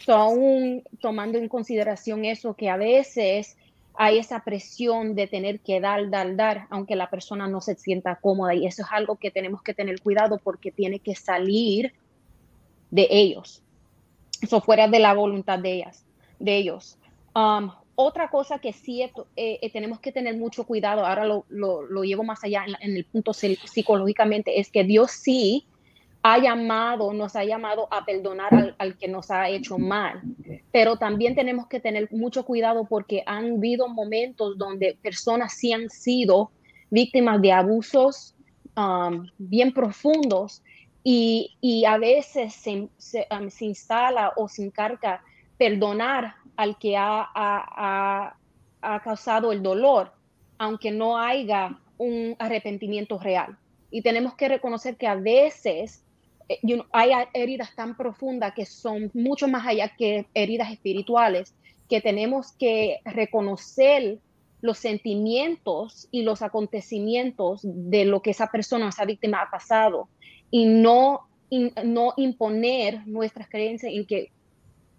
aún tomando en consideración eso que a veces hay esa presión de tener que dar, dar, dar, aunque la persona no se sienta cómoda. Y eso es algo que tenemos que tener cuidado porque tiene que salir de ellos. Eso fuera de la voluntad de ellas, de ellos. Um, otra cosa que sí eh, eh, tenemos que tener mucho cuidado, ahora lo, lo, llevo más allá en, el punto psicológicamente, es que Dios sí ha llamado, nos ha llamado a perdonar al, que nos ha hecho mal, pero también tenemos que tener mucho cuidado porque han habido momentos donde personas sí han sido víctimas de abusos um, bien profundos y, y, a veces se, se, um, se instala o se encarga perdonar al que ha, causado el dolor, aunque no haya un arrepentimiento real. Y tenemos que reconocer que a veces eh, hay heridas tan profundas que son mucho más allá que heridas espirituales, que tenemos que reconocer los sentimientos y los acontecimientos de lo que esa persona, esa víctima ha pasado y no, no imponer nuestras creencias en que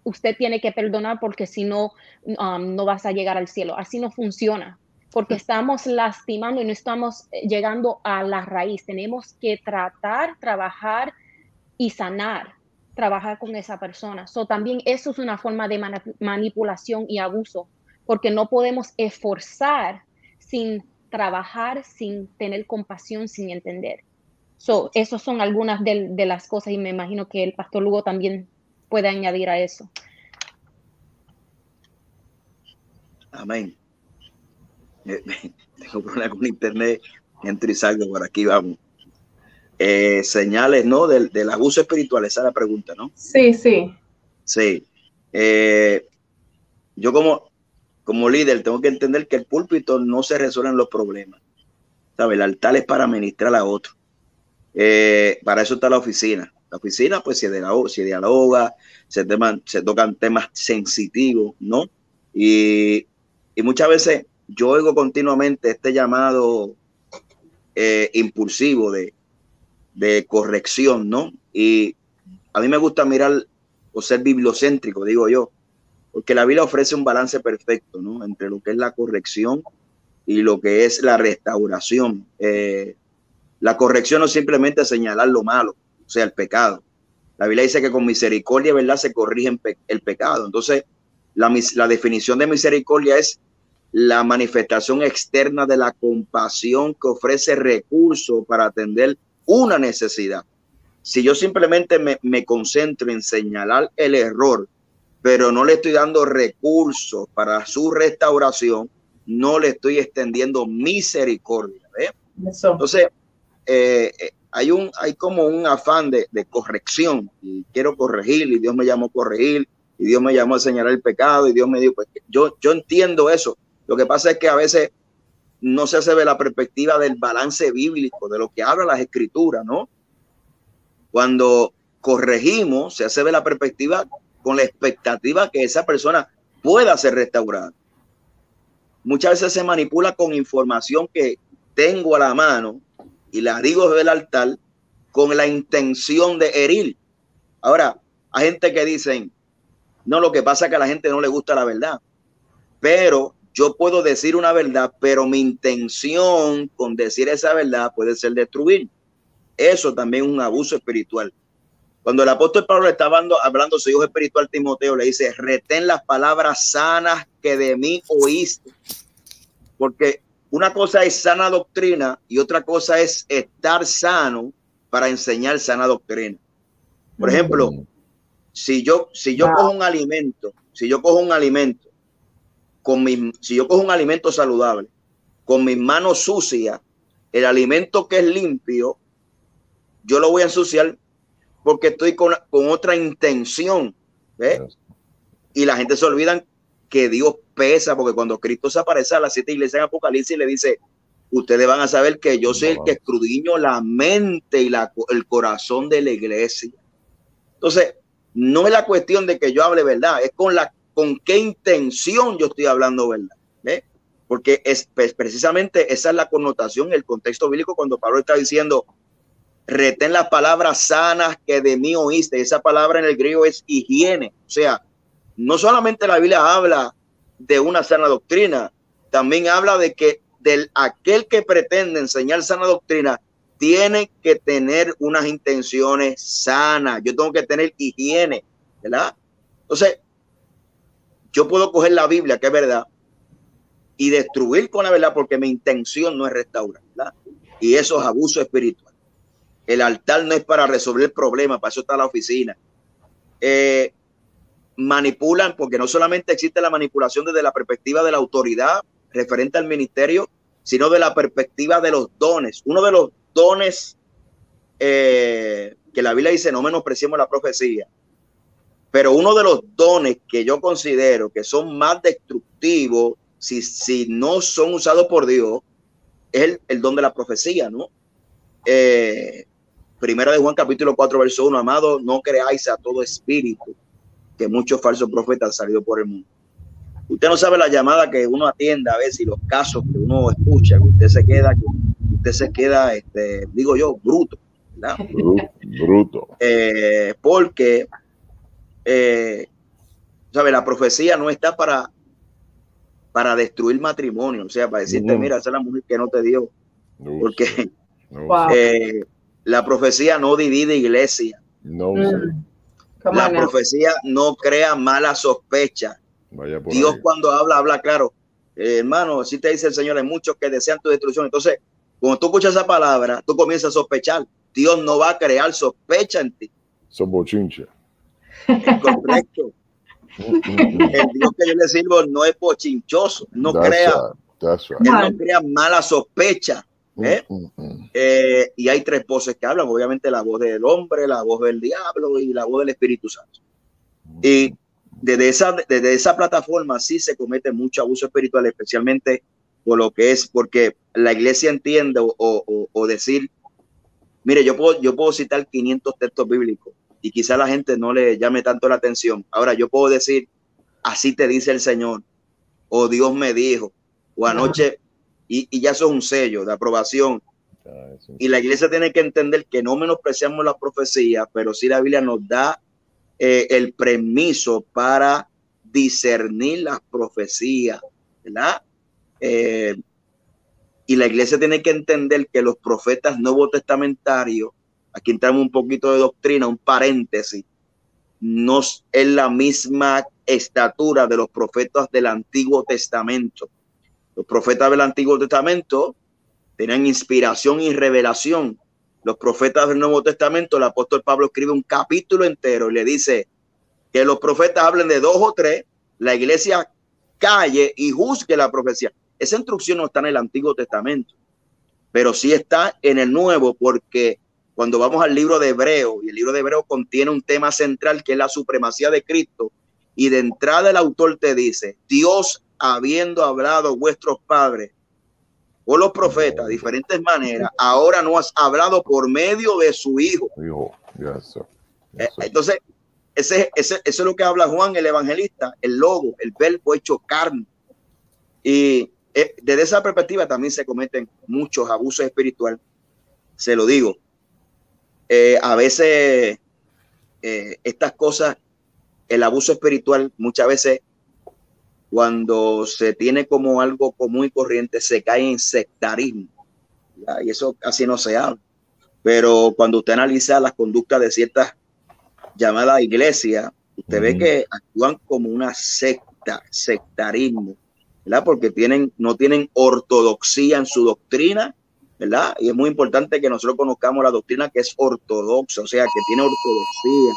usted tiene que perdonar porque si no, um, no vas a llegar al cielo. Así no funciona, porque estamos lastimando y no estamos eh, llegando a la raíz. Tenemos que tratar, trabajar y sanar, trabajar con esa persona. So, también eso es una forma de manipulación y abuso, porque no podemos esforzar sin trabajar, sin tener compasión, sin entender. So, esas son algunas de, de las cosas y me imagino que el pastor Lugo también puede añadir a eso. Amén. Eh, tengo problema con internet, entro y salgo por aquí, vamos. Eh, señales, ¿no? Del, abuso espiritual, esa es la pregunta, ¿no? Sí, sí. Sí. Eh, yo como, como líder tengo que entender que el púlpito no se resuelven los problemas. ¿Sabe? El altar es para ministrar a otro. para eso está la oficina. La oficina, pues, se dialoga, se, dialoga, se, se tocan temas sensitivos, ¿no? Y, muchas veces yo oigo continuamente este llamado eh, impulsivo de, de corrección, ¿no? Y a mí me gusta mirar o ser bibliocéntrico, digo yo, porque la Biblia ofrece un balance perfecto, ¿no? Entre lo que es la corrección y lo que es la restauración. Eh, la corrección no es simplemente señalar lo malo, o sea, el pecado. La Biblia dice que con misericordia, ¿verdad? Se corrige el pecado. Entonces, la, la definición de misericordia es la manifestación externa de la compasión que ofrece recursos para atender una necesidad. Si yo simplemente me, me, concentro en señalar el error, pero no le estoy dando recursos para su restauración, no le estoy extendiendo misericordia. Entonces, eh, eh hay, un, hay como un afán de, corrección y quiero corregir y Dios me llamó a corregir y Dios me llamó a señalar el pecado y Dios me dijo, pues yo, yo entiendo eso. Lo que pasa es que a veces no se hace de la perspectiva del balance bíblico, de lo que habla las escrituras, ¿no? Cuando corregimos, se hace de la perspectiva con la expectativa que esa persona pueda ser restaurada. Muchas veces se manipula con información que tengo a la mano y la digo desde el altar con la intención de herir. Ahora, hay gente que dicen, no, lo que pasa es que a la gente no le gusta la verdad, pero yo puedo decir una verdad, pero mi intención con decir esa verdad puede ser destruir. Eso también es un abuso espiritual. Cuando el apóstol Pablo estaba hablando, hablando su hijo espiritual Timoteo, le dice, retén las palabras sanas que de mí oíste. Porque una cosa es sana doctrina y otra cosa es estar sano para enseñar sana doctrina. Por ejemplo, si yo, si yo cojo un alimento, si yo cojo un alimento, con mi, si yo cojo un alimento saludable, con mis manos sucias, el alimento que es limpio, yo lo voy a ensuciar porque estoy con, otra intención. Y la gente se olvida que Dios pesa, porque cuando Cristo se aparece a las siete iglesias en Apocalipsis le dice, ustedes van a saber que yo soy el que escudriño la mente y la, el corazón de la iglesia. Entonces, no es la cuestión de que yo hable verdad, es con la con qué intención yo estoy hablando verdad. Porque es pues, precisamente esa es la connotación, el contexto bíblico cuando Pablo está diciendo, retén las palabras sanas que de mí oíste. Esa palabra en el griego es higiene. O sea, no solamente la Biblia habla de una sana doctrina, también habla de que del aquel que pretende enseñar sana doctrina tiene que tener unas intenciones sanas. Yo tengo que tener higiene, ¿verdad? Entonces, yo puedo coger la Biblia, que es verdad, y destruir con la verdad porque mi intención no es restaurar. Y eso es abuso espiritual. El altar no es para resolver problemas, para eso está la oficina. Eh, manipulan, porque no solamente existe la manipulación desde la perspectiva de la autoridad referente al ministerio, sino de la perspectiva de los dones. Uno de los dones eh, que la Biblia dice, no menospreciemos la profecía, pero uno de los dones que yo considero que son más destructivos si, si no son usados por Dios es el, don de la profecía, ¿no? Eh, Primera de Juan capítulo 4, verso 1, amado, no creáis a todo espíritu, que muchos falsos profetas han salido por el mundo. Usted no sabe la llamada que uno atiende a veces y los casos que uno escucha, que usted se queda, usted se queda, este, digo yo, bruto, ¿verdad? Bruto. Eh, porque, eh, sabe, la profecía no está para, para destruir matrimonio, o sea, para decirte, mira, esa es la mujer que no te dio, porque eh, la profecía no divide iglesia. No. Mm. La profecía no crea mala sospecha. Dios cuando habla, habla claro. Eh, hermano, si te dice el Señor, hay muchos que desean tu destrucción. Entonces, cuando tú escuchas esa palabra, tú comienzas a sospechar. Dios no va a crear sospecha en ti. Son bochincha. Correcto. el Dios que yo le sirvo no es bochinchoso. No crea, no crea mala sospecha. ¿Eh? Mm, mm, mm. Eh, y hay tres voces que hablan, obviamente la voz del hombre, la voz del diablo y la voz del Espíritu Santo. Y desde esa, desde esa plataforma sí se comete mucho abuso espiritual, especialmente por lo que es, porque la iglesia entiende o, decir, mire, yo puedo, yo puedo citar 500 textos bíblicos y quizá la gente no le llame tanto la atención. Ahora yo puedo decir, así te dice el Señor, o Dios me dijo, o anoche y, ya eso es un sello de aprobación. Y la iglesia tiene que entender que no menospreciamos la profecía, pero sí la Biblia nos da eh, el permiso para discernir las profecías, ¿verdad? Eh, y la iglesia tiene que entender que los profetas nuevo testamentarios, aquí entramos un poquito de doctrina, un paréntesis, no es la misma estatura de los profetas del Antiguo Testamento. Los profetas del Antiguo Testamento tenían inspiración y revelación. Los profetas del Nuevo Testamento, el apóstol Pablo escribe un capítulo entero y le dice que los profetas hablen de dos o tres, la iglesia calle y juzgue la profecía. Esa instrucción no está en el Antiguo Testamento, pero sí está en el Nuevo, porque cuando vamos al libro de Hebreo, y el libro de Hebreo contiene un tema central que es la supremacía de Cristo, y de entrada el autor te dice, Dios habiendo hablado vuestros padres o los profetas de diferentes maneras, ahora no has hablado por medio de su hijo. Eh, entonces, ese, ese, eso es lo que habla Juan el evangelista, el logo, el verbo hecho carne. Y eh, desde esa perspectiva también se cometen muchos abusos espirituales. Se lo digo. Eh, a veces estas cosas, el abuso espiritual, muchas veces cuando se tiene como algo común y corriente, se cae en sectarismo. Y eso casi no se habla. Pero cuando usted analiza las conductas de ciertas llamadas iglesias, usted ve que actúan como una secta, sectarismo, ¿verdad? Porque tienen, no tienen ortodoxía en su doctrina, ¿verdad? Y es muy importante que nosotros conozcamos la doctrina que es ortodoxa, o sea, que tiene ortodoxía,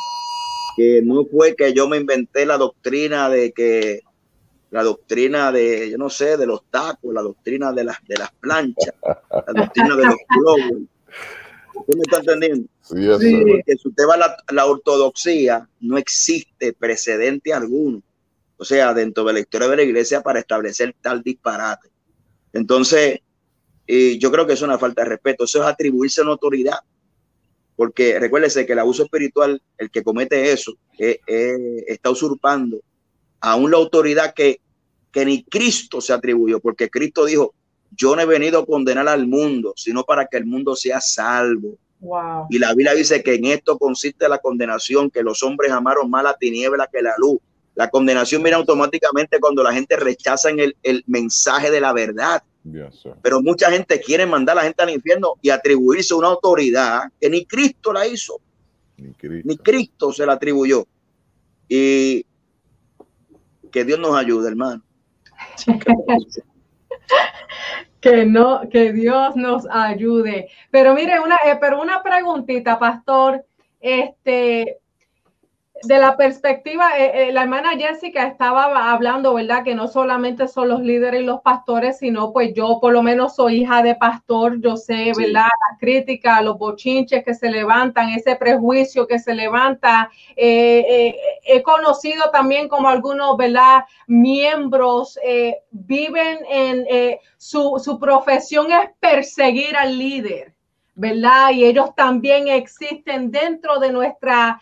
que no fue que yo me inventé la doctrina de que la doctrina de, yo no sé, de los tacos, la doctrina de las, de las planchas, la doctrina de los globos. ¿Usted me está entendiendo? Porque si usted va a la, la, ortodoxia, no existe precedente alguno. O sea, dentro de la historia de la iglesia para establecer tal disparate. Entonces, y yo creo que es una falta de respeto. Eso es atribuirse una autoridad. Porque recuérdese que el abuso espiritual, el que comete eso, eh, eh, está usurpando aún la autoridad que, que ni Cristo se atribuyó, porque Cristo dijo, yo no he venido a condenar al mundo, sino para que el mundo sea salvo. Y la Biblia dice que en esto consiste la condenación, que los hombres amaron más la tiniebla que la luz. La condenación viene automáticamente cuando la gente rechaza el, el mensaje de la verdad. Pero mucha gente quiere mandar a la gente al infierno y atribuirse una autoridad que ni Cristo la hizo. Ni Cristo, ni Cristo se la atribuyó. Y que Dios nos ayude, hermano. que no, que Dios nos ayude. Pero mire, una, eh, pero una preguntita, pastor. Este, de la perspectiva, eh, eh, la hermana Jessica estaba hablando, ¿verdad? Que no solamente son los líderes y los pastores, sino pues yo por lo menos soy hija de pastor, yo sé, ¿verdad? Las críticas, los bochinches que se levantan, ese prejuicio que se levanta. Eh, he conocido también como algunos, ¿verdad? Miembros viven en su, su profesión es perseguir al líder. ¿verdad? Y ellos también existen dentro de nuestra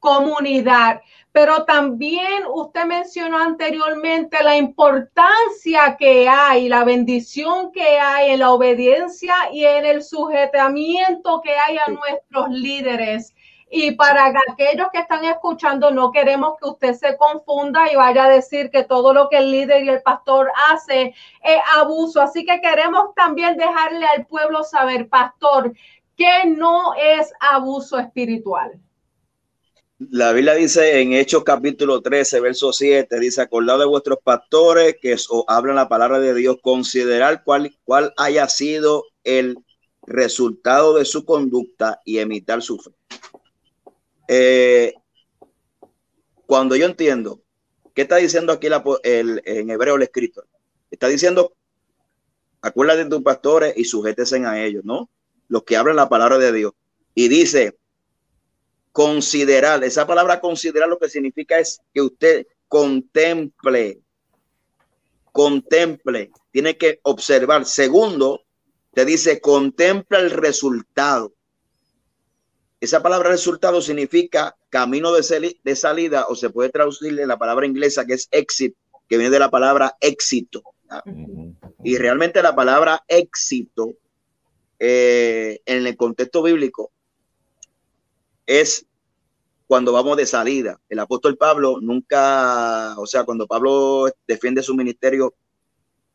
comunidad. Pero también usted mencionó anteriormente la importancia que hay, la bendición que hay en la obediencia y en el sujetamiento que hay a nuestros líderes. Y para aquellos que están escuchando, no queremos que usted se confunda y vaya a decir que todo lo que el líder y el pastor hace es abuso. Así que queremos también dejarle al pueblo saber, pastor, que no es abuso espiritual. La Biblia dice en Hechos capítulo 13, verso 7, dice, acordado de vuestros pastores que os hablan la palabra de Dios, considerar cuál, cuál haya sido el resultado de su conducta y imitar su fe. Eh, cuando yo entiendo, ¿qué está diciendo aquí el, en hebreo el escritor? Está diciendo, acuérdate de tus pastores y sujétese a ellos, ¿no? Los que hablan la palabra de Dios. Y dice, considerar. Esa palabra considerar lo que significa es que usted contemple, contemple, tiene que observar. Segundo, te dice contempla el resultado. Esa palabra resultado significa camino de, de salida o se puede traducirle la palabra inglesa que es exit, que viene de la palabra éxito. Y realmente la palabra éxito eh, en el contexto bíblico es cuando vamos de salida. El apóstol Pablo nunca, o sea, cuando Pablo defiende su ministerio,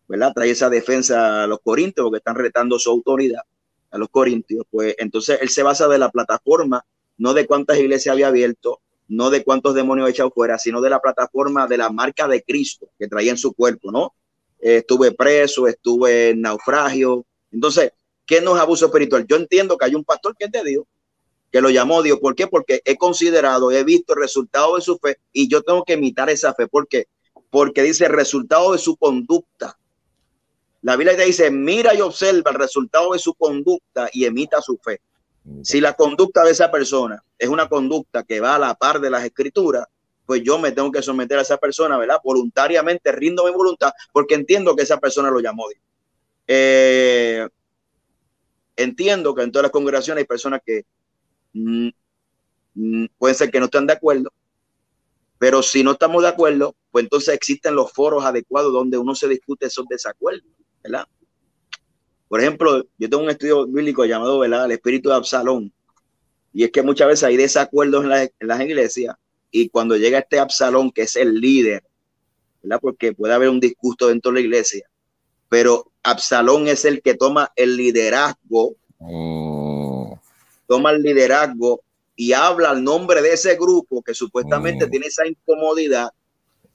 ¿verdad? Trae esa defensa a los corintios porque están retando su autoridad a los corintios. Pues entonces él se basa de la plataforma, no de cuántas iglesias había abierto, no de cuántos demonios echado fuera, sino de la plataforma de la marca de Cristo que traía en su cuerpo, ¿no? estuve preso, estuve en naufragio. Entonces, ¿qué no es abuso espiritual? Yo entiendo que hay un pastor que es de Dios, que lo llamó Dios. ¿Por qué? Porque he considerado, he visto el resultado de su fe y yo tengo que imitar esa fe. ¿Por qué? Porque dice el resultado de su conducta. La Biblia dice, mira y observa el resultado de su conducta y emita su fe. Si la conducta de esa persona es una conducta que va a la par de las escrituras, pues yo me tengo que someter a esa persona, ¿verdad? Voluntariamente, rindo mi voluntad, porque entiendo que esa persona lo llamó Dios. Eh, entiendo que en todas las congregaciones hay personas que Mm, mm, puede ser que no estén de acuerdo, pero si no estamos de acuerdo, pues entonces existen los foros adecuados donde uno se discute esos desacuerdos, ¿verdad? Por ejemplo, yo tengo un estudio bíblico llamado, ¿verdad? El espíritu de Absalón. Y es que muchas veces hay desacuerdos en, en las iglesias y cuando llega este Absalón, que es el líder, ¿verdad? Porque puede haber un disgusto dentro de la iglesia, pero Absalón es el que toma el liderazgo, mm. Toma el liderazgo y habla al nombre de ese grupo que supuestamente mm. tiene esa incomodidad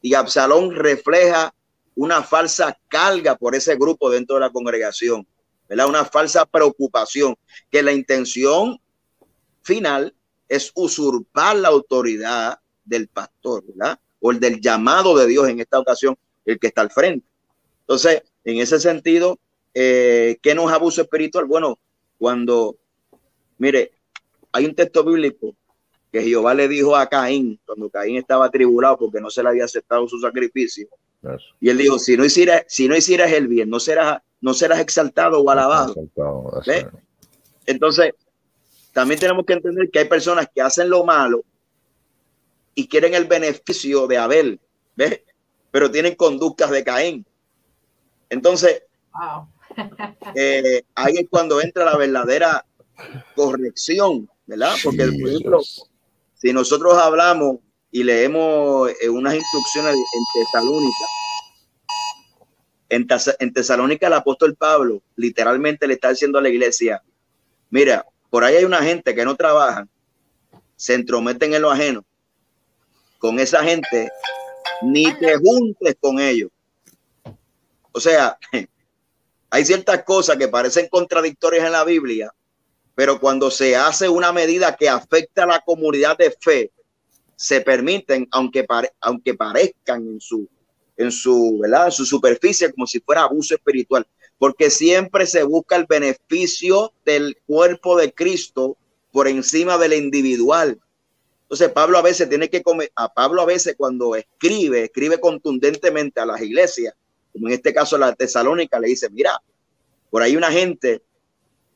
y Absalón refleja una falsa carga por ese grupo dentro de la congregación, ¿verdad? Una falsa preocupación, que la intención final es usurpar la autoridad del pastor, ¿verdad? O el del llamado de Dios en esta ocasión, el que está al frente. Entonces, en ese sentido, eh, ¿qué no es abuso espiritual? Bueno, cuando, mire, hay un texto bíblico que Jehová le dijo a Caín, cuando Caín estaba atribulado porque no se le había aceptado su sacrificio. Y él dijo, si no hicieras, si no hicieras el bien, no serás, no serás exaltado o alabado. Entonces, también tenemos que entender que hay personas que hacen lo malo y quieren el beneficio de Abel, ¿ves? Pero tienen conductas de Caín. Entonces, eh, ahí es cuando entra la verdadera corrección, ¿verdad? Porque, por ejemplo, si nosotros hablamos y leemos eh, unas instrucciones en Tesalónica, en, Tesalónica el apóstol Pablo literalmente le está diciendo a la iglesia, mira, por ahí hay una gente que no trabaja, se entrometen en lo ajeno. Con esa gente, ni te juntes con ellos. O sea, hay ciertas cosas que parecen contradictorias en la Biblia, pero cuando se hace una medida que afecta a la comunidad de fe, se permiten, aunque, aunque parezcan en su, en su, ¿verdad? su superficie como si fuera abuso espiritual, porque siempre se busca el beneficio del cuerpo de Cristo por encima del individual. Entonces Pablo a veces tiene que comer, a Pablo a veces cuando escribe, escribe contundentemente a las iglesias, como en este caso la Tesalónica, le dice, mira, por ahí una gente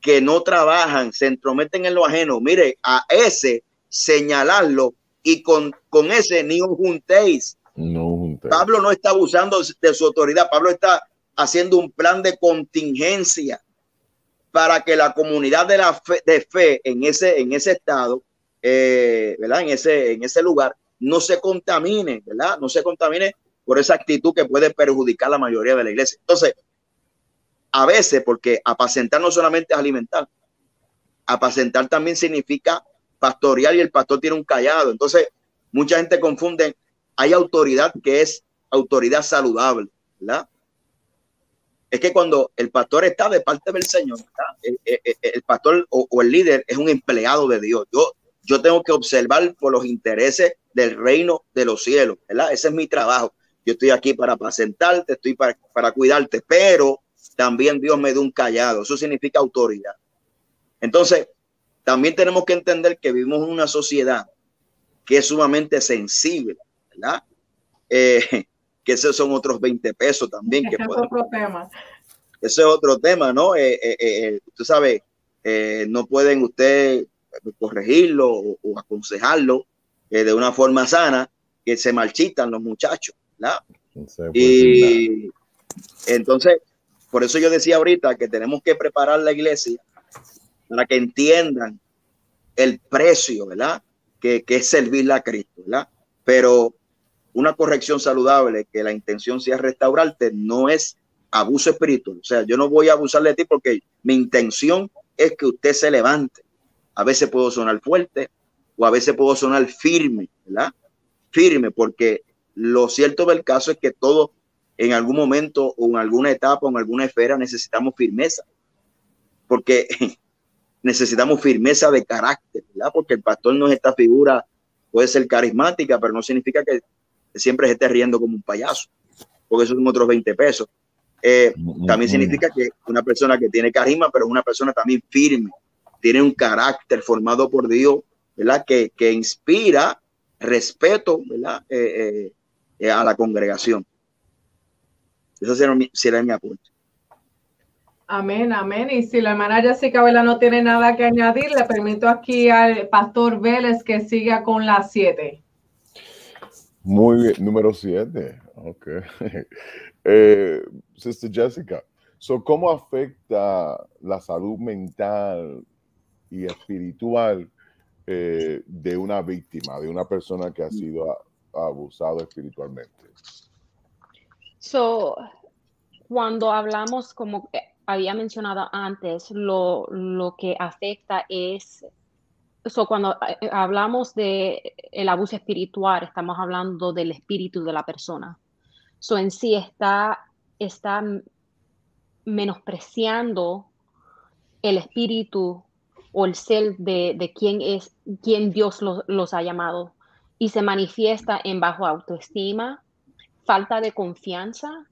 que no trabajan, se entrometen en lo ajeno. Mire, a ese señalarlo y con, con ese ni os juntéis. No Pablo no está abusando de su autoridad. Pablo está haciendo un plan de contingencia para que la comunidad de la fe, de fe en ese, en ese estado, eh, ¿verdad? En ese, en ese lugar, no se contamine, ¿verdad? No se contamine por esa actitud que puede perjudicar a la mayoría de la iglesia. Entonces, a veces, porque apacentar no solamente es alimentar, apacentar también significa pastorear y el pastor tiene un callado. Entonces, mucha gente confunde, hay autoridad que es autoridad saludable, ¿verdad? Es que cuando el pastor está de parte del Señor, el, pastor o, el líder es un empleado de Dios. Yo, yo tengo que observar por los intereses del reino de los cielos, ¿verdad? Ese es mi trabajo. Yo estoy aquí para apacentarte, estoy para, para cuidarte, pero también Dios me dio un callado. Eso significa autoridad. Entonces, también tenemos que entender que vivimos en una sociedad que es sumamente sensible, ¿verdad? Eh, que esos son otros 20 pesos también. Que Ese es otro tema. Ese es otro tema, ¿no? Eh, eh, tú sabes, no pueden usted corregirlo o, aconsejarlo de una forma sana, que se marchitan los muchachos, ¿verdad? y entonces, por eso yo decía ahorita que tenemos que preparar la iglesia para que entiendan el precio, ¿verdad? Que, que es servirle a Cristo, ¿verdad? Pero una corrección saludable, que la intención sea restaurarte, no es abuso espiritual. O sea, yo no voy a abusar de ti porque mi intención es que usted se levante. A veces puedo sonar fuerte o a veces puedo sonar firme, ¿verdad? Firme, porque lo cierto del caso es que todo en algún momento o en alguna etapa o en alguna esfera necesitamos firmeza, porque necesitamos firmeza de carácter, ¿verdad? Porque el pastor no es esta figura, puede ser carismática, pero no significa que siempre se esté riendo como un payaso, porque eso son otros 20 pesos. Eh, mm, mm, también mm. significa que una persona que tiene carisma, pero es una persona también firme, tiene un carácter formado por Dios, ¿verdad? Que, que inspira respeto, ¿verdad? Eh, eh, a la congregación. Eso será mi, será mi aporte. Amén, amén. Y si la hermana Jessica Vela no tiene nada que añadir, le permito aquí al pastor Vélez que siga con la siete. Muy bien, número siete. Ok. Eh, Sister Jessica, so, ¿cómo afecta la salud mental y espiritual eh, de una víctima, de una persona que ha sido abusado espiritualmente? So, cuando hablamos, como había mencionado antes, lo, lo que afecta es So, cuando eh, hablamos de el abuso espiritual, estamos hablando del espíritu de la persona. So, en sí está, está menospreciando el espíritu o el ser de, de quién es, quién Dios los, los ha llamado y se manifiesta en bajo autoestima, falta de confianza.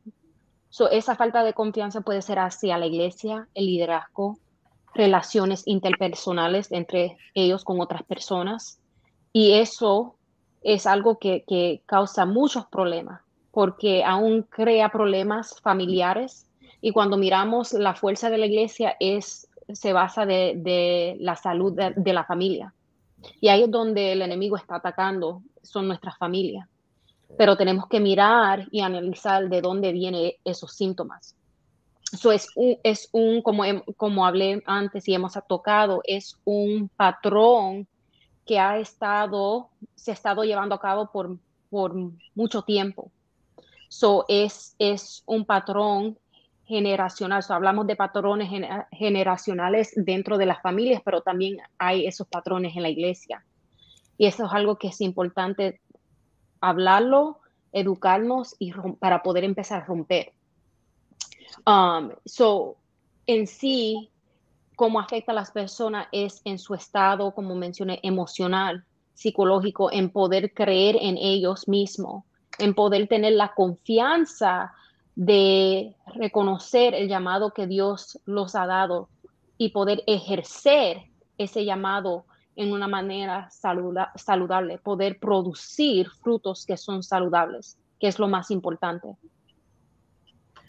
So, esa falta de confianza puede ser hacia la iglesia, el liderazgo, relaciones interpersonales entre ellos con otras personas. Y eso es algo que, causa muchos problemas, porque aún crea problemas familiares. Y cuando miramos la fuerza de la iglesia es, se basa de, la salud de, la familia. Y ahí es donde el enemigo está atacando, son nuestras familias. Pero tenemos que mirar y analizar de dónde vienen esos síntomas. Eso es un, es un como, como hablé antes y hemos tocado, es un patrón que ha estado, se ha estado llevando a cabo por, por mucho tiempo. So, es, es un patrón generacional. So, hablamos de patrones generacionales dentro de las familias, pero también hay esos patrones en la iglesia. Y eso es algo que es importante hablarlo, educarnos y para poder empezar a romper. Um, so, en sí, cómo afecta a las personas es en su estado, como mencioné, emocional, psicológico, en poder creer en ellos mismos, en poder tener la confianza de reconocer el llamado que Dios los ha dado y poder ejercer ese llamado en una manera saludable, poder producir frutos que son saludables, que es lo más importante.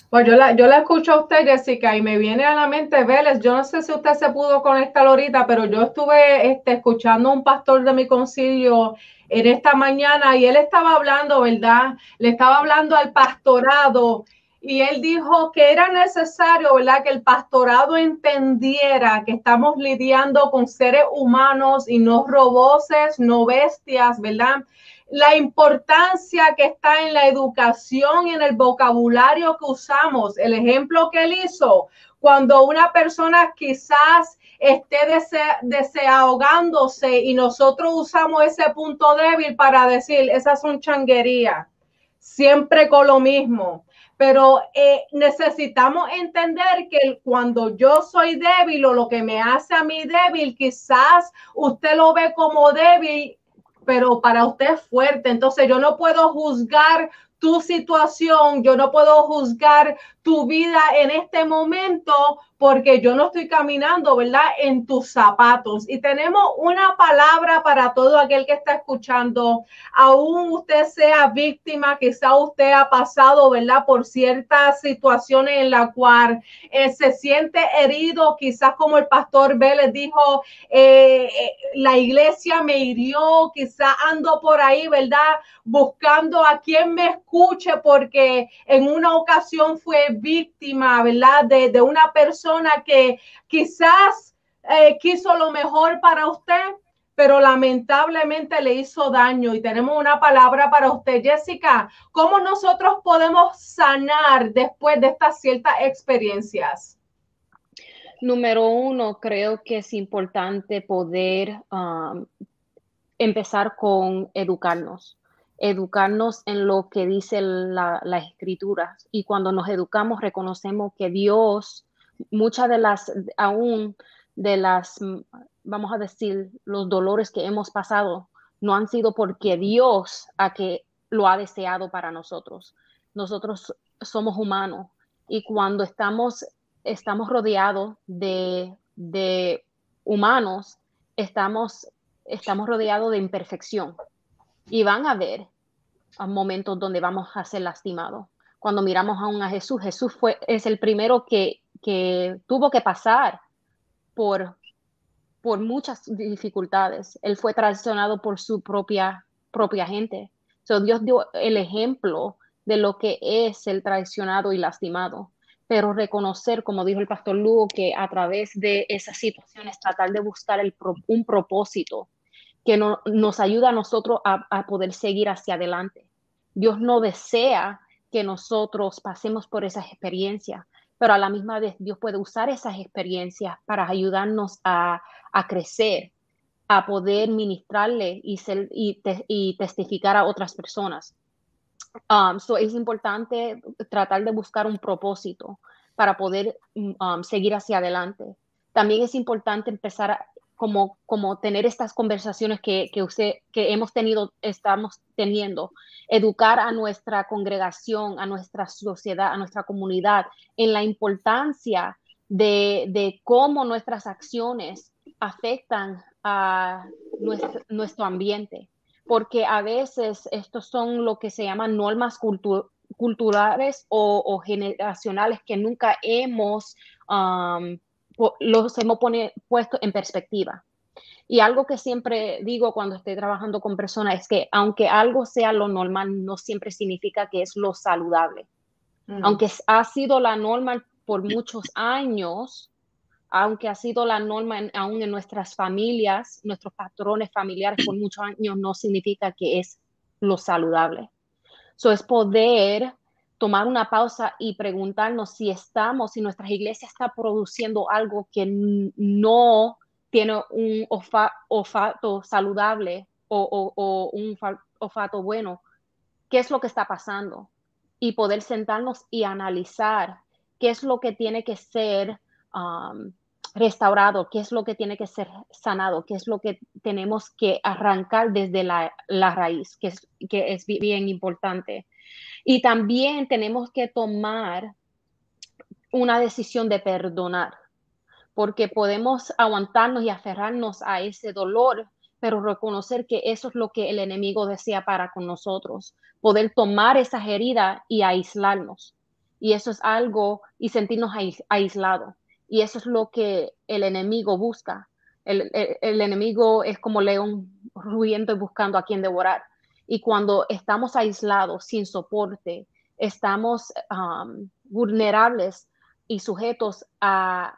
Pues yo la, yo la escucho a usted, Jessica, y me viene a la mente Vélez. Yo no sé si usted se pudo conectar ahorita, pero yo estuve este, escuchando a un pastor de mi concilio en esta mañana y él estaba hablando, ¿verdad? Le estaba hablando al pastorado y él dijo que era necesario, ¿verdad? Que el pastorado entendiera que estamos lidiando con seres humanos y no roboses, no bestias, ¿verdad? la importancia que está en la educación y en el vocabulario que usamos. El ejemplo que él hizo, cuando una persona quizás esté desahogándose y nosotros usamos ese punto débil para decir, esas son changuerías, siempre con lo mismo. Pero eh, necesitamos entender que cuando yo soy débil o lo que me hace a mí débil, quizás usted lo ve como débil pero para usted es fuerte. Entonces yo no puedo juzgar tu situación, yo no puedo juzgar tu vida en este momento porque yo no estoy caminando, ¿verdad? En tus zapatos. Y tenemos una palabra para todo aquel que está escuchando. Aún usted sea víctima, quizá usted ha pasado, ¿verdad? Por ciertas situaciones en la cual eh, se siente herido, quizás como el pastor Vélez dijo, eh, eh, la iglesia me hirió, quizá ando por ahí, ¿verdad? Buscando a quien me escuche porque en una ocasión fue víctima, ¿verdad? De, de una persona que quizás eh, quiso lo mejor para usted, pero lamentablemente le hizo daño. Y tenemos una palabra para usted, Jessica. ¿Cómo nosotros podemos sanar después de estas ciertas experiencias? Número uno, creo que es importante poder um, empezar con educarnos educarnos en lo que dice la, la, escritura. Y cuando nos educamos, reconocemos que Dios, muchas de las, aún de las, vamos a decir, los dolores que hemos pasado, no han sido porque Dios a que lo ha deseado para nosotros. Nosotros somos humanos y cuando estamos, estamos rodeados de, de humanos, estamos, estamos rodeados de imperfección y van a ver momentos donde vamos a ser lastimados. Cuando miramos aún a Jesús, Jesús fue, es el primero que que tuvo que pasar por, por muchas dificultades. Él fue traicionado por su propia, propia gente. So, Dios dio el ejemplo de lo que es el traicionado y lastimado. Pero reconocer, como dijo el pastor Lugo, que a través de esas situaciones tratar de buscar el un propósito que nos ayuda a nosotros a, poder seguir hacia adelante. Dios no desea que nosotros pasemos por esas experiencias, pero a la misma vez Dios puede usar esas experiencias para ayudarnos a, crecer, a poder ministrarle y, testificar a otras personas. Um, es importante tratar de buscar un propósito para poder um, seguir hacia adelante. También es importante empezar como, como tener estas conversaciones que, que, usted, que hemos tenido, estamos teniendo, educar a nuestra congregación, a nuestra sociedad, a nuestra comunidad en la importancia de, de cómo nuestras acciones afectan a nuestro, ambiente. Porque a veces estos son lo que se llaman normas culturales o, generacionales que nunca hemos, los hemos puesto en perspectiva. Y algo que siempre digo cuando estoy trabajando con personas es que aunque algo sea lo normal, no siempre significa que es lo saludable. Mm. Aunque ha sido la norma por muchos años, aunque ha sido la norma aún en nuestras familias, nuestros patrones familiares por muchos años, no significa que es lo saludable. Eso es poder tomar una pausa y preguntarnos si estamos, si nuestra iglesia está produciendo algo que no tiene un olfato saludable o, un olfato bueno. ¿Qué es lo que está pasando? Y poder sentarnos y analizar qué es lo que tiene que ser um, restaurado, qué es lo que tiene que ser sanado, qué es lo que tenemos que arrancar desde la, raíz, que es, que es bien importante. Y también tenemos que tomar una decisión de perdonar, porque podemos aguantarnos y aferrarnos a ese dolor, pero reconocer que eso es lo que el enemigo desea para con nosotros, poder tomar esa herida y aislarnos. Y eso es algo, y sentirnos aislados y eso es lo que el enemigo busca. El, enemigo es como león rugiendo y buscando a quien devorar. Y cuando estamos aislados, sin soporte, estamos um, vulnerables y sujetos a,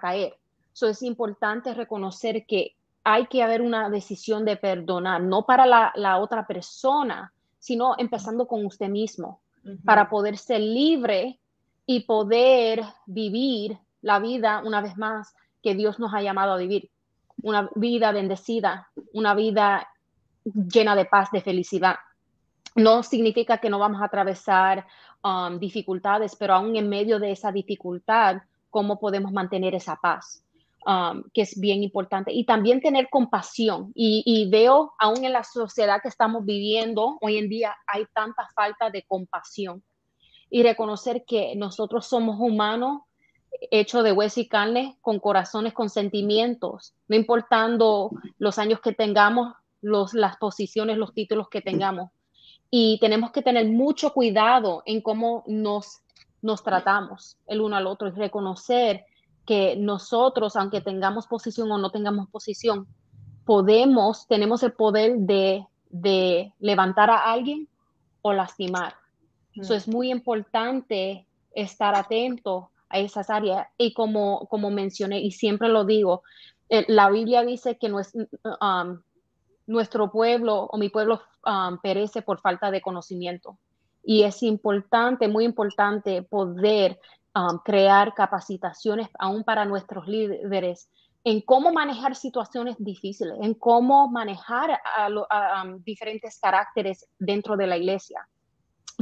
caer. Eso es importante reconocer que hay que haber una decisión de perdonar, no para la, otra persona, sino empezando con usted mismo, para poder ser libre y poder vivir la vida una vez más que Dios nos ha llamado a vivir. Una vida bendecida, una vida llena de paz, de felicidad. No significa que no vamos a atravesar um, dificultades, pero aún en medio de esa dificultad, ¿cómo podemos mantener esa paz? Um, que es bien importante. Y también tener compasión. Y, y, veo, aún en la sociedad que estamos viviendo, hoy en día hay tanta falta de compasión y reconocer que nosotros somos humanos hechos de hueso y carne, con corazones, con sentimientos, no importando los años que tengamos, los, las posiciones, los títulos que tengamos. Y tenemos que tener mucho cuidado en cómo nos, nos tratamos el uno al otro y reconocer que nosotros, aunque tengamos posición o no tengamos posición, podemos, tenemos el poder de, de levantar a alguien o lastimar. Eso es muy importante estar atento a esas áreas. Y como, como mencioné, y siempre lo digo, eh, la Biblia dice que nuestro, um, nuestro pueblo o mi pueblo um, perece por falta de conocimiento. Y es importante, muy importante poder um, crear capacitaciones aún para nuestros líderes en cómo manejar situaciones difíciles, en cómo manejar a diferentes caracteres dentro de la iglesia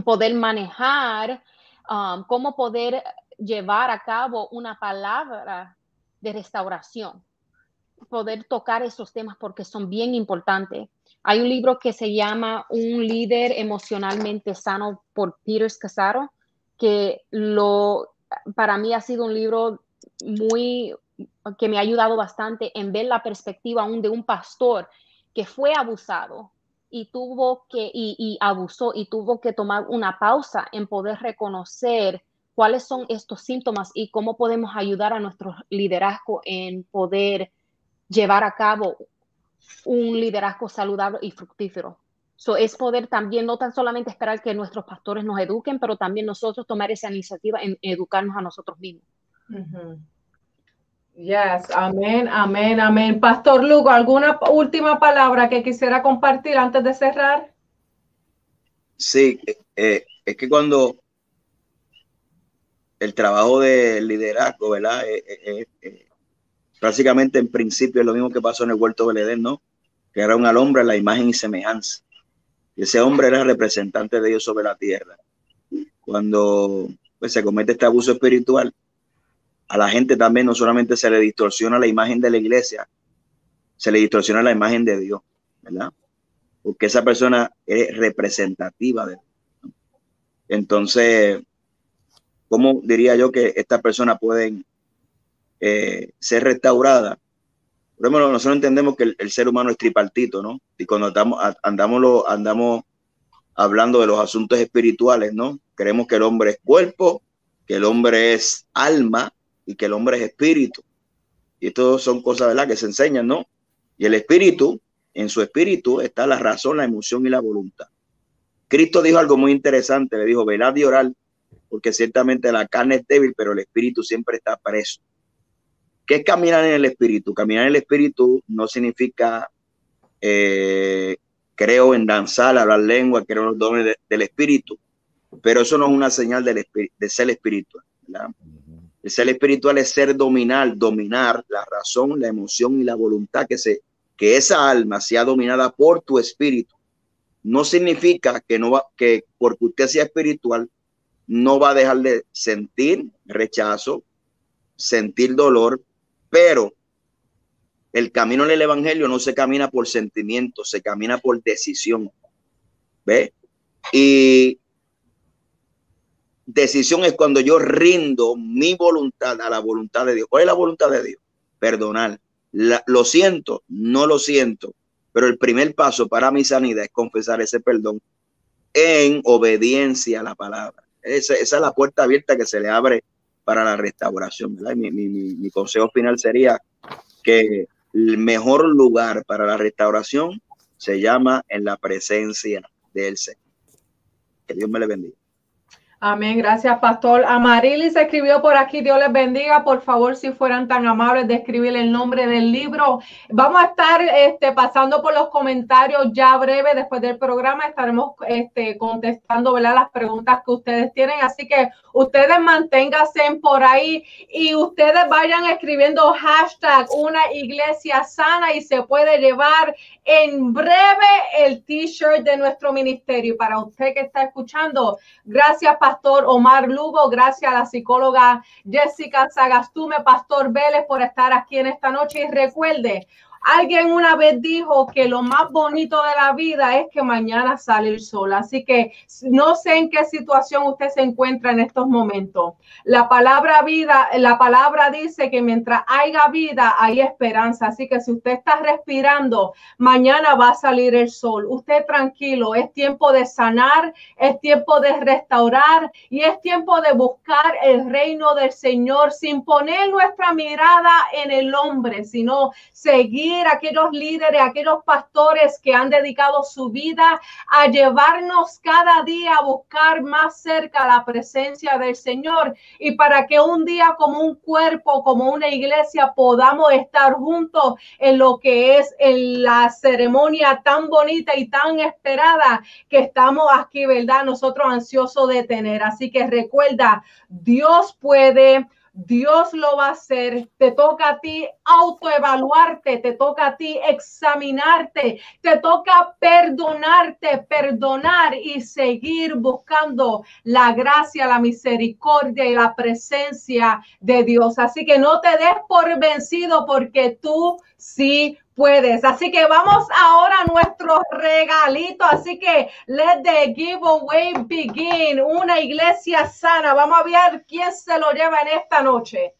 poder manejar, um, cómo poder llevar a cabo una palabra de restauración, poder tocar esos temas porque son bien importantes. Hay un libro que se llama Un líder emocionalmente sano por Peter Casaro, que lo, para mí ha sido un libro muy que me ha ayudado bastante en ver la perspectiva aún de un pastor que fue abusado y tuvo que, y, abusó y tuvo que tomar una pausa en poder reconocer cuáles son estos síntomas y cómo podemos ayudar a nuestro liderazgo en poder llevar a cabo un liderazgo saludable y fructífero. So, es poder también no tan solamente esperar que nuestros pastores nos eduquen, pero también nosotros tomar esa iniciativa en educarnos a nosotros mismos. Yes, amén, amén, amén. Pastor Lugo, ¿alguna última palabra que quisiera compartir antes de cerrar? Sí, eh, es que cuando el trabajo de liderazgo, ¿verdad? Eh, eh, prácticamente en principio es lo mismo que pasó en el huerto de Edén, ¿no? Que era un hombre la imagen y semejanza. Y ese hombre era representante de Dios sobre la tierra. Cuando pues, se comete este abuso espiritual, a la gente también no solamente se le distorsiona la imagen de la iglesia, se le distorsiona la imagen de Dios, ¿verdad? Porque esa persona es representativa de Dios. Entonces, ¿cómo diría yo que estas personas pueden eh, ser restauradas? Por nosotros entendemos que el, ser humano es tripartito, ¿no? Y cuando andamos, lo, andamos hablando de los asuntos espirituales, ¿no? Creemos que el hombre es cuerpo, que el hombre es alma y que el hombre es espíritu. Y esto son cosas, ¿verdad?, que se enseñan, ¿no? Y el espíritu, en su espíritu está la razón, la emoción y la voluntad. Cristo dijo algo muy interesante, le dijo, velad y orar, porque ciertamente la carne es débil, pero el espíritu siempre está preso. ¿Qué es caminar en el espíritu? Caminar en el espíritu no significa eh, creo en danzar, hablar lengua, creo en los dones del espíritu, pero eso no es una señal de ser espiritual. ¿verdad? El ser espiritual es ser dominar, dominar la razón, la emoción y la voluntad, que, se, que esa alma sea dominada por tu espíritu. No significa que, no va, que porque usted sea espiritual, no va a dejar de sentir rechazo, sentir dolor, pero el camino en el evangelio no se camina por sentimiento, se camina por decisión. ¿Ve? Y Decisión es cuando yo rindo mi voluntad a la voluntad de Dios. ¿Cuál es la voluntad de Dios? Perdonar. lo siento, no lo siento, pero el primer paso para mi sanidad es confesar ese perdón en obediencia a la palabra. Esa, es la puerta abierta que se le abre para la restauración. Mi, mi consejo final sería que el mejor lugar para la restauración se llama en la presencia del Señor. Que Dios me le bendiga. Amén, gracias, Pastor. Amarilis escribió por aquí, Dios les bendiga. Por favor, si fueran tan amables de escribir el nombre del libro. Vamos a estar este, pasando por los comentarios ya breve después del programa. Estaremos este, contestando ¿verdad? las preguntas que ustedes tienen. Así que ustedes manténganse por ahí y ustedes vayan escribiendo hashtag una iglesia sana y se puede llevar en breve el t-shirt de nuestro ministerio. para usted que está escuchando, gracias, Pastor Omar Lugo, gracias a la psicóloga Jessica Sagastume, Pastor Vélez, por estar aquí en esta noche. Y recuerde, Alguien una vez dijo que lo más bonito de la vida es que mañana sale el sol. Así que no sé en qué situación usted se encuentra en estos momentos. La palabra vida, la palabra dice que mientras haya vida hay esperanza. Así que si usted está respirando, mañana va a salir el sol. Usted tranquilo, es tiempo de sanar, es tiempo de restaurar y es tiempo de buscar el reino del Señor sin poner nuestra mirada en el hombre, sino seguir aquellos líderes, aquellos pastores que han dedicado su vida a llevarnos cada día a buscar más cerca la presencia del Señor y para que un día como un cuerpo, como una iglesia podamos estar juntos en lo que es en la ceremonia tan bonita y tan esperada que estamos aquí, ¿verdad? Nosotros ansiosos de tener. Así que recuerda, Dios puede Dios lo va a hacer. Te toca a ti autoevaluarte, te toca a ti examinarte, te toca perdonarte, perdonar y seguir buscando la gracia, la misericordia y la presencia de Dios. Así que no te des por vencido porque tú sí puedes. Así que vamos ahora a nuestro regalito. Así que let the giveaway begin. Una iglesia sana. Vamos a ver quién se lo lleva en esta noche.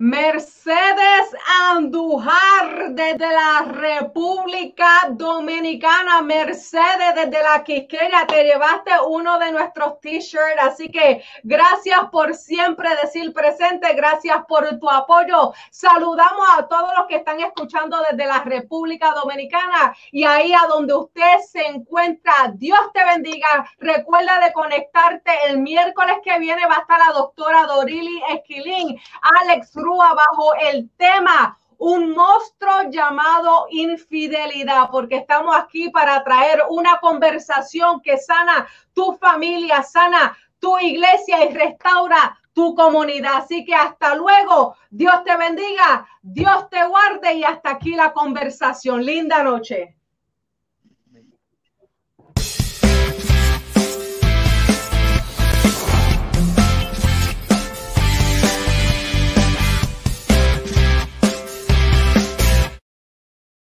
Mercedes Andujar desde la República Dominicana. Mercedes desde la Quisqueya, te llevaste uno de nuestros t-shirts. Así que gracias por siempre decir presente. Gracias por tu apoyo. Saludamos a todos los que están escuchando desde la República Dominicana y ahí a donde usted se encuentra. Dios te bendiga. Recuerda de conectarte el miércoles que viene. Va a estar la doctora Dorili Esquilín, Alex bajo el tema un monstruo llamado infidelidad, porque estamos aquí para traer una conversación que sana tu familia, sana tu iglesia y restaura tu comunidad. Así que hasta luego, Dios te bendiga, Dios te guarde y hasta aquí la conversación. Linda noche.